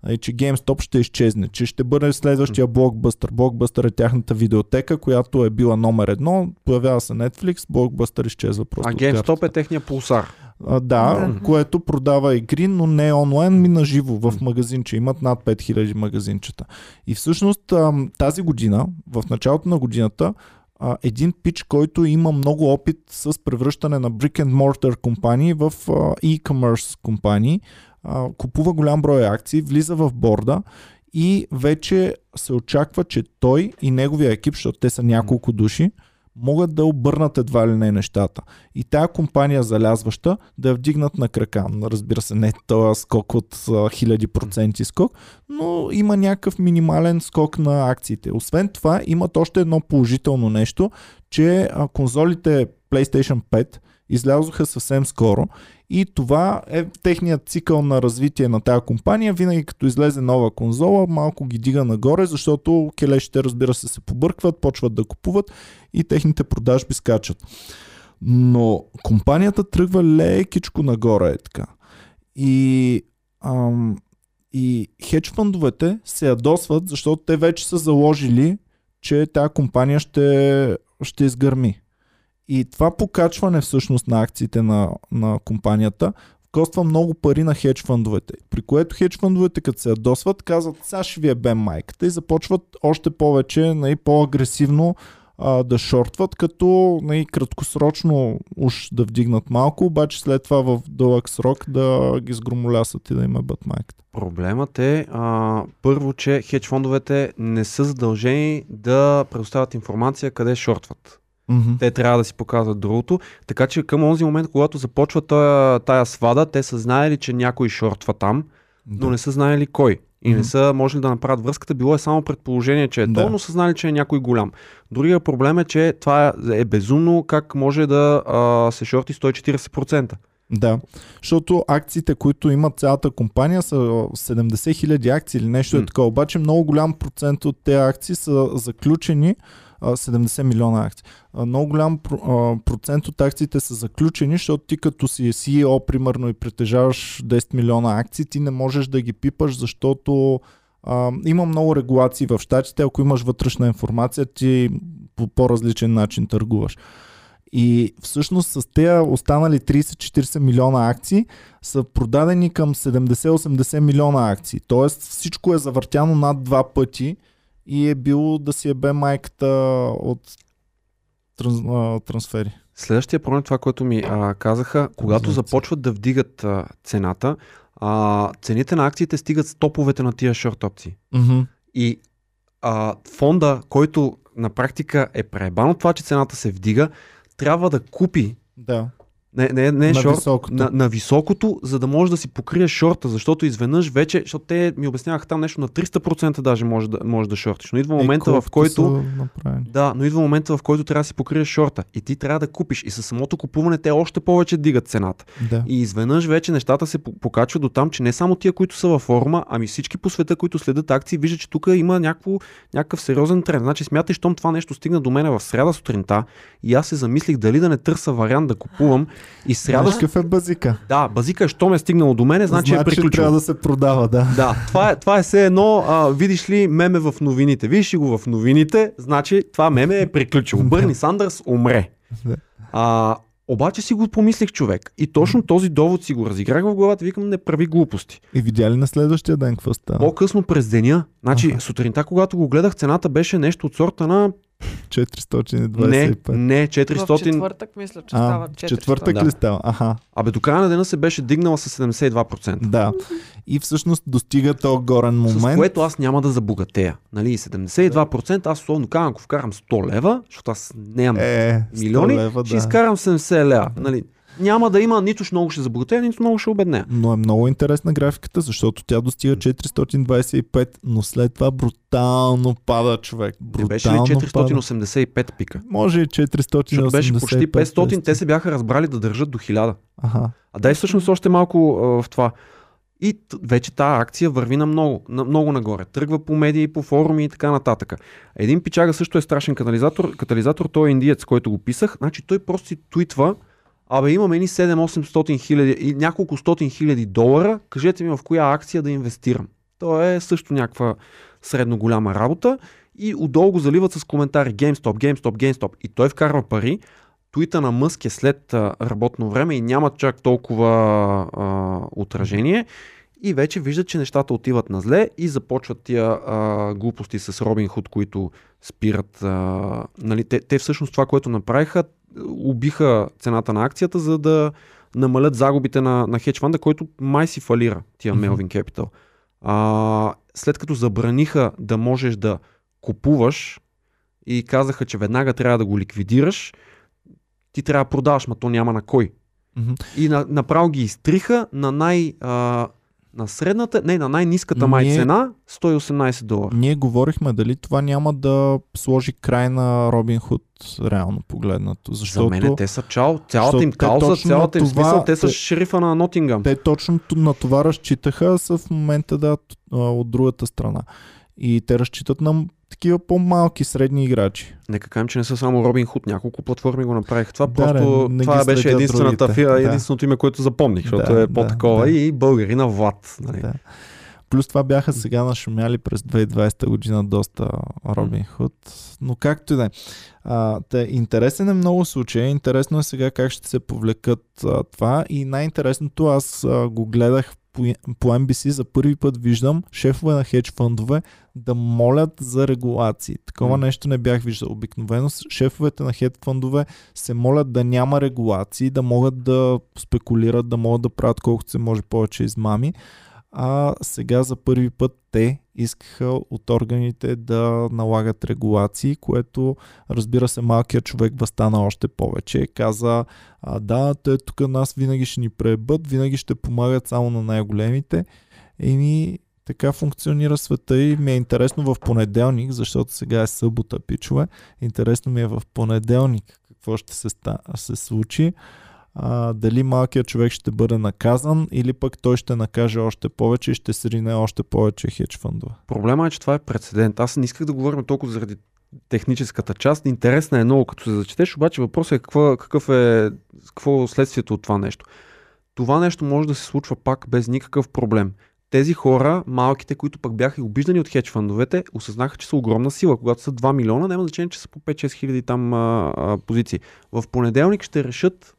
И че GameStop ще изчезне, че ще бъде следващия блокбъстър. Блокбъстър е тяхната видеотека, която е била номер едно, появява се Netflix, блокбъстър изчезва просто. А GameStop е техния пулсар. А, да, Да. което продава игри, но не онлайн, ми на живо в магазинче. Имат над 5000 магазинчета. И всъщност тази година, в началото на годината, а, един пич, който има много опит с превръщане на brick and mortar компании в а, e-commerce компании, купува голям брой акции, влиза в борда и вече се очаква, че той и неговия екип, защото те са няколко души, могат да обърнат едва ли не нещата. И тая компания залязваща да я вдигнат на крака. Разбира се, не този скок от хиляди проценти скок, но има някакъв минимален скок на акциите. Освен това, имат още едно положително нещо, че конзолите PlayStation 5 излязоха съвсем скоро и това е техният цикъл на развитие на тази компания. Винаги като излезе нова конзола, малко ги дига нагоре, защото келешите разбира се се побъркват, почват да купуват и техните продажби скачат. Но компанията тръгва лекичко нагоре е така. И, ам, и хедж фъндовете се ядосват, защото те вече са заложили, че тази компания ще, ще изгърми. И това покачване всъщност на акциите на, на компанията коства много пари на хедж фъндовете. При което хедж фъндовете, като се ядосват, казват, сега ще ви е бем майката и започват още повече, нали, по-агресивно а, да шортват, като нали, краткосрочно уж да вдигнат малко, обаче след това в дълъг срок да ги сгромолясат и да им е майката. Проблемът е, а, първо, че хедж фондовете не са задължени да предоставят информация къде шортват. Mm-hmm. Те трябва да си показват другото. Така че към този момент, когато започва тая, тая свада, те са знаели, че някой шортва там, но не са знаели кой. и не Мгм. са можели да направят връзката. Било е само предположение, че е Да. то, но са знали, че е някой голям. Другия проблем е, че това е, е безумно как може да а, се шорти 140%. Да, защото акциите, които имат цялата компания са 70 хиляди акции или нещо е М. такова. Обаче много голям процент от тези акции са заключени 70 милиона акции. Много голям процент от акциите са заключени, защото ти като си CEO, примерно, и притежаваш 10 милиона акции, ти не можеш да ги пипаш, защото а, има много регулации в щатите. Ако имаш вътрешна информация, ти по по-различен начин търгуваш. И всъщност с тези останали 30-40 милиона акции са продадени към 70-80 милиона акции. Тоест всичко е завъртяно над два пъти и е било да си ебе майката от транс, а, трансфери. Следващия проблем, това, което ми а, казаха, когато За започват да вдигат а, цената, а, цените на акциите стигат с топовете на тия шорт опции. Мгм. И а, фонда, който на практика е преебан от това, че цената се вдига, трябва да купи Да. Не, не, не На шорт, високото. На, на високото, за да може да си покрие шорта, защото изведнъж вече, защото те ми обясняваха там нещо на 300% даже може да, може да шортиш. Но идва момента, Е, в който да, но идва момента, в който трябва да си покриеш шорта и ти трябва да купиш. И със самото купуване те още повече дигат цената. Да. И изведнъж вече нещата се по- покачват до там, че не само тия, които са във форума, ами всички по света, които следят акции, виждат, че тук има някакво, някакъв сериозен тренд. Значи смятай, щом това нещо стигна до мене в сряда сутринта и аз се замислих дали да не търся вариант да купувам. <gasps> И сряда. Знаеш какъв е базика? Да, базика, щом е стигнало до мене, значи, е приключил. трябва да се продава, да. Да, това е, това е все едно, а, видиш ли меме в новините. Видиш ли го в новините, значи това меме е приключило. Бърни Сандърс умре. А, обаче си го помислих човек. И точно този довод си го разиграх в главата. Викам, не прави глупости. И видя ли на следващия ден какво става? По-късно през деня, значи Аха. сутринта, когато го гледах, цената беше нещо от сорта на 425. не, не, В 400. четвъртък мисля, че А, става в 400. четвъртък Да. ли става? Аха, Абе, до края на дена се беше дигнала с 72%. да. И всъщност достига този горен С момент. което аз няма да забогатея. Нали, 72% аз условно казвам, ако вкарам 100 лева, защото аз нямам Е, 100 милиони, лева, ще да. изкарам 70 лева. Нали, няма да има нито много ще забогатея, нито много ще обеднея. Но е много интересна графиката, защото тя достига 425, но след това брутално пада човек. Не Брутално беше ли пада. 485 пика? Може и 485. Защото беше почти 500, 200. те се бяха разбрали да държат до 1000. Аха. А дай всъщност още малко а, в това. И вече тази акция върви на много, на много нагоре. Тръгва по медии, по форуми и така нататък. Един пичага също е страшен катализатор. Катализатор, той е индиец, който го писах. Значи той просто си твитва, абе имаме ни 7-800 хиляди и няколко стотин хиляди долара, кажете ми в коя акция да инвестирам. То е също някаква средно голяма работа и отдолу заливат с коментари GameStop, GameStop, GameStop и той вкарва пари. Туита на Мъск е след работно време и няма чак толкова а, отражение и вече виждат, че нещата отиват на зле и започват тия а, глупости с Робин Худ, които спират. А, нали, те, те всъщност това, което направиха, убиха цената на акцията, за да намалят загубите на, на хедж фанда, който май си фалира, тия Мгм. Melvin Capital. А, след като забраниха да можеш да купуваш и казаха, че веднага трябва да го ликвидираш, ти трябва да продаваш, ма то няма на кой. Мгм. И на, направо ги изтриха на най... А, на средната, не, на най-низката май Ние- цена 118 долара. Ние говорихме дали това няма да сложи край на Робин Худ, реално погледнато. Защото За мен те са чао, цялата им кауза, цялата им това- смисъл, те са те- шерифа на Нотингам. те точно на това разчитаха, са в момента да от другата страна. И те разчитат на такива по-малки средни играчи. Нека кажем, че не са само Робин Худ, няколко платформи го направиха. Това Да, просто, не- не това беше единствената, другите. фи- Да. единственото име, което запомних, защото Да, е да, по-такова да. и българина Влад. Нали. Да. Плюс това бяха сега нашумяли през 2020 година доста Робин Худ. Но както и да е. Интересен е много случай. Интересно е сега как ще се повлекат а, това. И най-интересното, аз а, го гледах по, по NBC за първи път виждам шефове на хедж фондове да молят за регулации. Такова М. нещо не бях виждал. Обикновено шефовете на хедж фондове се молят да няма регулации, да могат да спекулират, да могат да правят колкото се може повече измами а сега за първи път те искаха от органите да налагат регулации, което разбира се малкият човек възстана още повече. Каза, а, да, те тук нас винаги ще ни пребът, винаги ще помагат само на най-големите. Еми, Така функционира света и ми е интересно в понеделник, защото сега е събота, пичове. Интересно ми е в понеделник какво ще се, ста, се случи. А, дали малкият човек ще бъде наказан или пък той ще накаже още повече и ще срине още повече хедж фондове. Проблема е, че това е прецедент. Аз не исках да говорим толкова заради техническата част. Интересна е много, като се зачетеш, обаче въпросът е какво, какъв е какво е следствието от това нещо. Това нещо може да се случва пак без никакъв проблем. Тези хора, малките, които пък бяха обиждани от хедж фандовете, осъзнаха, че са огромна сила. Когато са 2 милиона, няма значение, че са по 5-6 хиляди там а, а, позиции. В понеделник ще решат,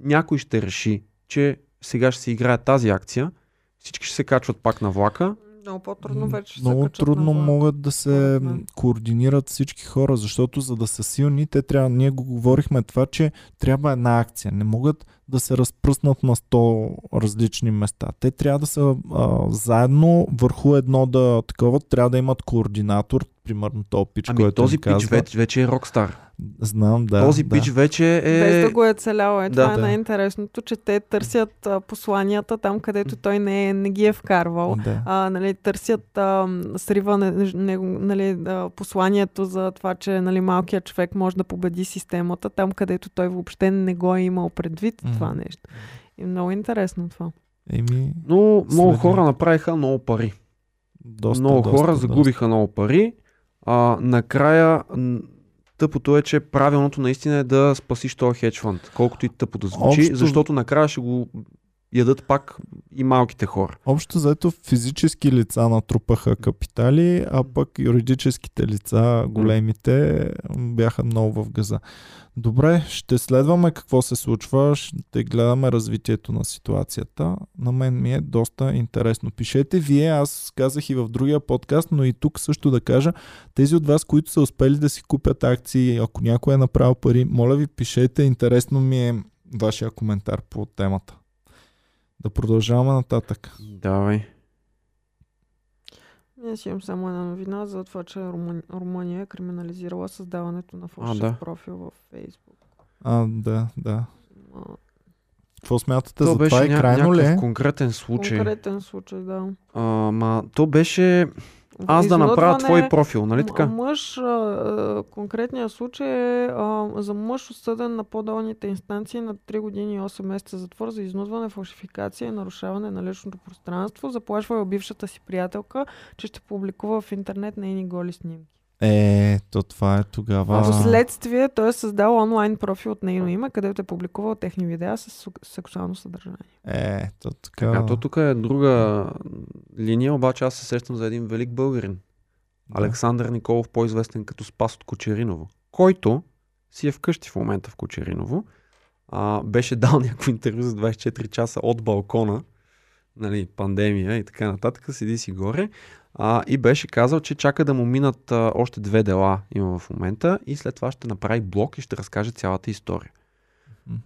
някой ще реши, че сега ще се играе тази акция, всички ще се качват пак на влака. Много по-трудно вече ще се Много качат трудно могат да се мен. координират всички хора, защото за да са силни, те трябва, ние го говорихме това, че трябва една акция. Не могат да се разпръснат на 100 различни места. Те трябва да са а, заедно върху едно да такова, трябва да имат координатор, примерно този пич, Ами който този пич казва. вече, вече е рокстар. Знам, да. този да. пич вече е... Без да го е целял. Е, Да. това е Да. най-интересното, че те търсят а, посланията там, където той не, е, не ги е вкарвал. Да. А, нали, търсят а, сриване, него, нали, а, посланието за това, че нали, малкият човек може да победи системата, там където той въобще не го е имал предвид Мгм. това нещо. И много интересно това. Еми, Но много Следваме. хора направиха много пари. доста, много доста, хора доста. загубиха много пари. А, накрая тъпото е, че правилното наистина е да спасиш този хедж фонд. Колкото и тъпо да звучи, Общо- защото накрая ще го ядат пак и малките хора. Общо заето физически лица натрупаха капитали, а пък юридическите лица, големите, бяха много в газа. Добре, ще следваме какво се случва, ще гледаме развитието на ситуацията. На мен ми е доста интересно. Пишете вие, аз казах и в другия подкаст, но и тук също да кажа, тези от вас, които са успели да си купят акции, ако някой е направил пари, моля ви, пишете, интересно ми е вашия коментар по темата. Да продължаваме нататък. Давай. Ние си имам само една новина за това, че Румъния, Румъния е криминализирала създаването на фалшив да. профил в Фейсбук. А, да, да. А, Какво смятате То за беше това? Е ня- крайно ли? е? конкретен случай. Конкретен случай, да. А, ма, то беше аз да направя твой профил, нали така? Мъж, конкретният случай е за мъж осъден на по-долните инстанции на 3 години и 8 месеца затвор за изнудване, фалшификация и нарушаване на личното пространство. Заплашва бившата си приятелка, че ще публикува в интернет нейни голи снимки. Е, то това е тогава. Впоследствие той е създал онлайн профил от нейно име, където е публикувал техни видеа с су- сексуално съдържание. Е, то така. Така, то тук е друга линия, обаче аз се сещам за един велик българин. Да. Александър Николов, по-известен като Спас от Кочериново, който си е вкъщи в момента в Кочериново, а, беше дал <laughs> някакво интервю за 24 часа от балкона, нали, пандемия и така нататък, седи си горе а, и беше казал, че чака да му минат а, още две дела има в момента и след това ще направи блог и ще разкаже цялата история.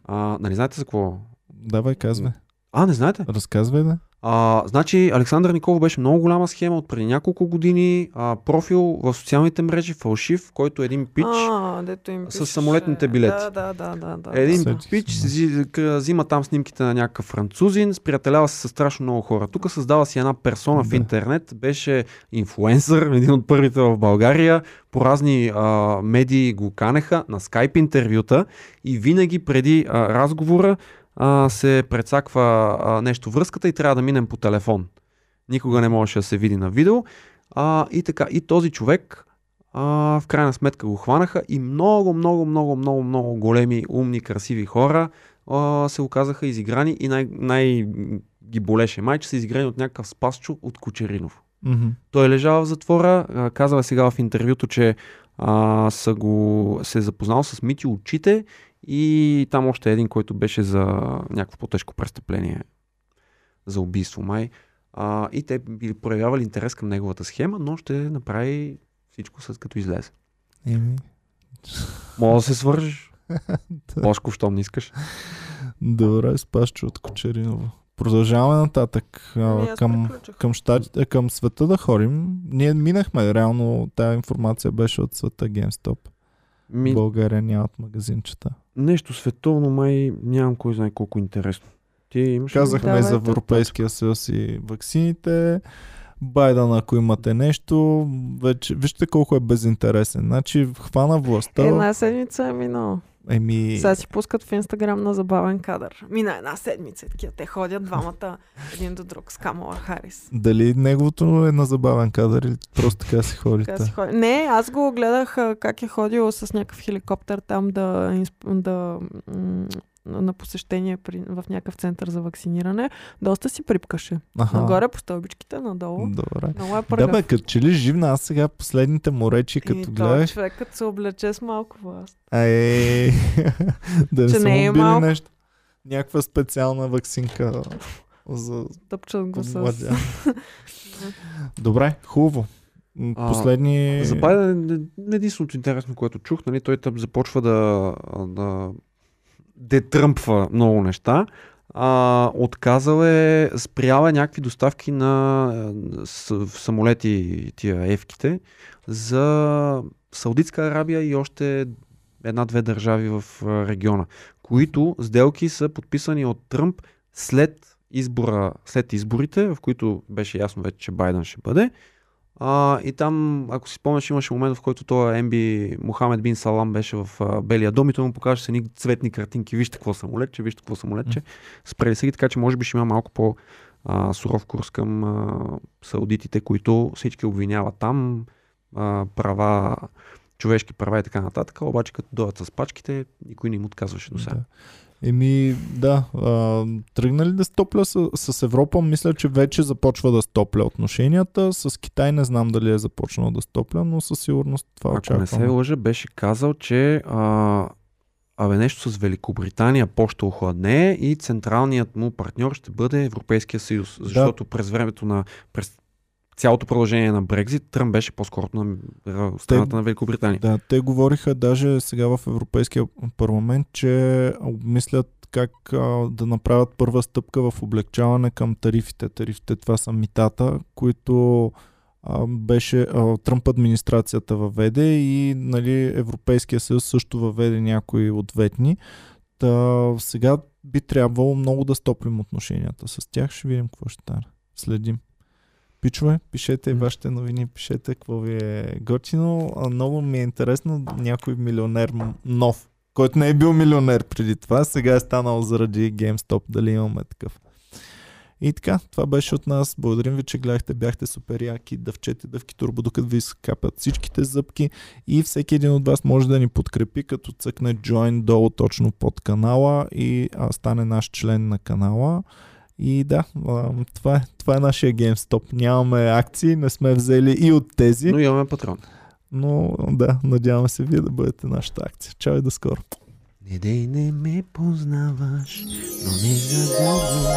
А, нали знаете за какво? Давай, казвай. А, не знаете? Разказвай да. А, значи Александър Николов беше много голяма схема от преди няколко години. А, профил в социалните мрежи, фалшив, който един пич. А, дето им с пишеше. самолетните билети. Да, да, да, да. да Един да. Сетих се, пич да. взима там снимките на някакъв французин, сприятелява се с страшно много хора. Тук създава си една персона в Да. интернет, беше инфлуенсър, <laughs> един от първите в България, по разни а, медии го канеха на скайп интервюта и винаги преди а, разговора а, се прецаква а, нещо връзката и трябва да минем по телефон. Никога не можеше да се види на видео. А, и така, и този човек а, в крайна сметка го хванаха и много, много, много, много, много големи, умни, красиви хора а, се оказаха изиграни и най, най ги болеше. Май, че са изиграни от някакъв спасчо от Кочеринов. Мгм. Той лежал в затвора, а, казва сега в интервюто, че а, са го, се е запознал с Мити очите и там още един, който беше за някакво по-тежко престъпление, за убийство май. А, и те били проявявали интерес към неговата схема, но ще направи всичко след като излезе. Еми, Мога да се свържеш. <laughs> Бошко, щом не искаш. Добре, спашчо от Кочериново. Продължаваме нататък. а, Ами към, към, щатите, към света да ходим. Ние минахме, реално тази информация беше от света GameStop. Ми, България нямат магазинчета. Нещо световно май нямам кой знае колко интересно. Ти имаш? Казахме Давай, за Европейския съюз и ваксините. Байден, ако имате нещо, вече, вижте колко е безинтересен. Значи хвана властта. Една седмица е минала. Еми, Сега си пускат в Инстаграм на забавен кадър. Мина една седмица. Такива. Те ходят двамата един до друг с Камала Харис. дали неговото е на забавен кадър или просто така си ходите? Така си ходи. Не, аз го гледах как е ходил с някакъв хеликоптер там да, да на посещение при, в някакъв център за вакциниране. Доста си припкаше. Аха. Нагоре по стълбичките, надолу. Добре. Много е Да пъргав. бе, като че ли живна, аз сега последните му речи, като и гледах, човек, като се облече с малко власт. Ай, <laughs> да не Че са не е малко. нещо. Някаква специална вакцинка за Тъпчат го с... <laughs> Добре, хубаво. М, А, Последни... За Байден е единственото интересно, което чух, нали, той тъп започва да, да детръмпва много неща. А, отказал е, спрял е някакви доставки на а, с, самолети, тия ефките, за Саудитска Арабия и още една-две държави в а, региона, които сделки са подписани от Тръмп след избора, след изборите, в които беше ясно вече, че Байден ще бъде. А, и там, ако си спомняш, имаше момент, в който този МБ Мохамед Бин Салам беше в а, Белия дом и той му покаже с едни цветни картинки. Вижте какво самолетче, вижте какво самолетче. Спрели са ги, така че може би ще има малко по а, суров курс към а, саудитите, които всички обвиняват там а, права, човешки права и така нататък, обаче като дойдат с пачките, никой не им отказваше до сега. Да. Еми, да. А, тръгна ли да стопля с, с Европа? Мисля, че вече започва да стопля отношенията. С Китай не знам дали е започнал да стопля, но със сигурност това Ако очаквам. не се лъжа, беше казал, че а, абе нещо с Великобритания по-ще охладне и централният му партньор ще бъде Европейския съюз. Защото през времето на през цялото продължение на Брекзит, Тръмп беше по-скоро на страната на Великобритания. Да, те говориха даже сега в Европейския парламент, че обмислят как а, да направят първа стъпка в облегчаване към тарифите. Тарифите това са митата, които а, беше а, Тръмп администрацията въведе и нали, Европейския съюз също въведе някои ответни. Та, сега би трябвало много да стоплим отношенията с тях. Ще видим какво ще стане. Следим. Пичове, пишете вашите новини, пишете какво ви е готино. А, Много ми е интересно някой милионер нов, който не е бил милионер преди това, сега е станал заради GameStop, дали имаме такъв. И така, това беше от нас. Благодарим ви, че гледахте. Бяхте супер яки. Дъвчете дъвки турбо, докато ви скапят всичките зъбки. И всеки един от вас може да ни подкрепи, като цъкне Join долу точно под канала и а, стане наш член на канала. И да, това, е, това е нашия GameStop. Нямаме акции, не сме взели и от тези, Но имаме патрон. но да, надяваме се вие да бъдете нашата акция. Чао и до скоро. Не дей не ме познаваш, но не за дълго.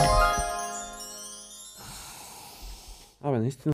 Абе, наистина.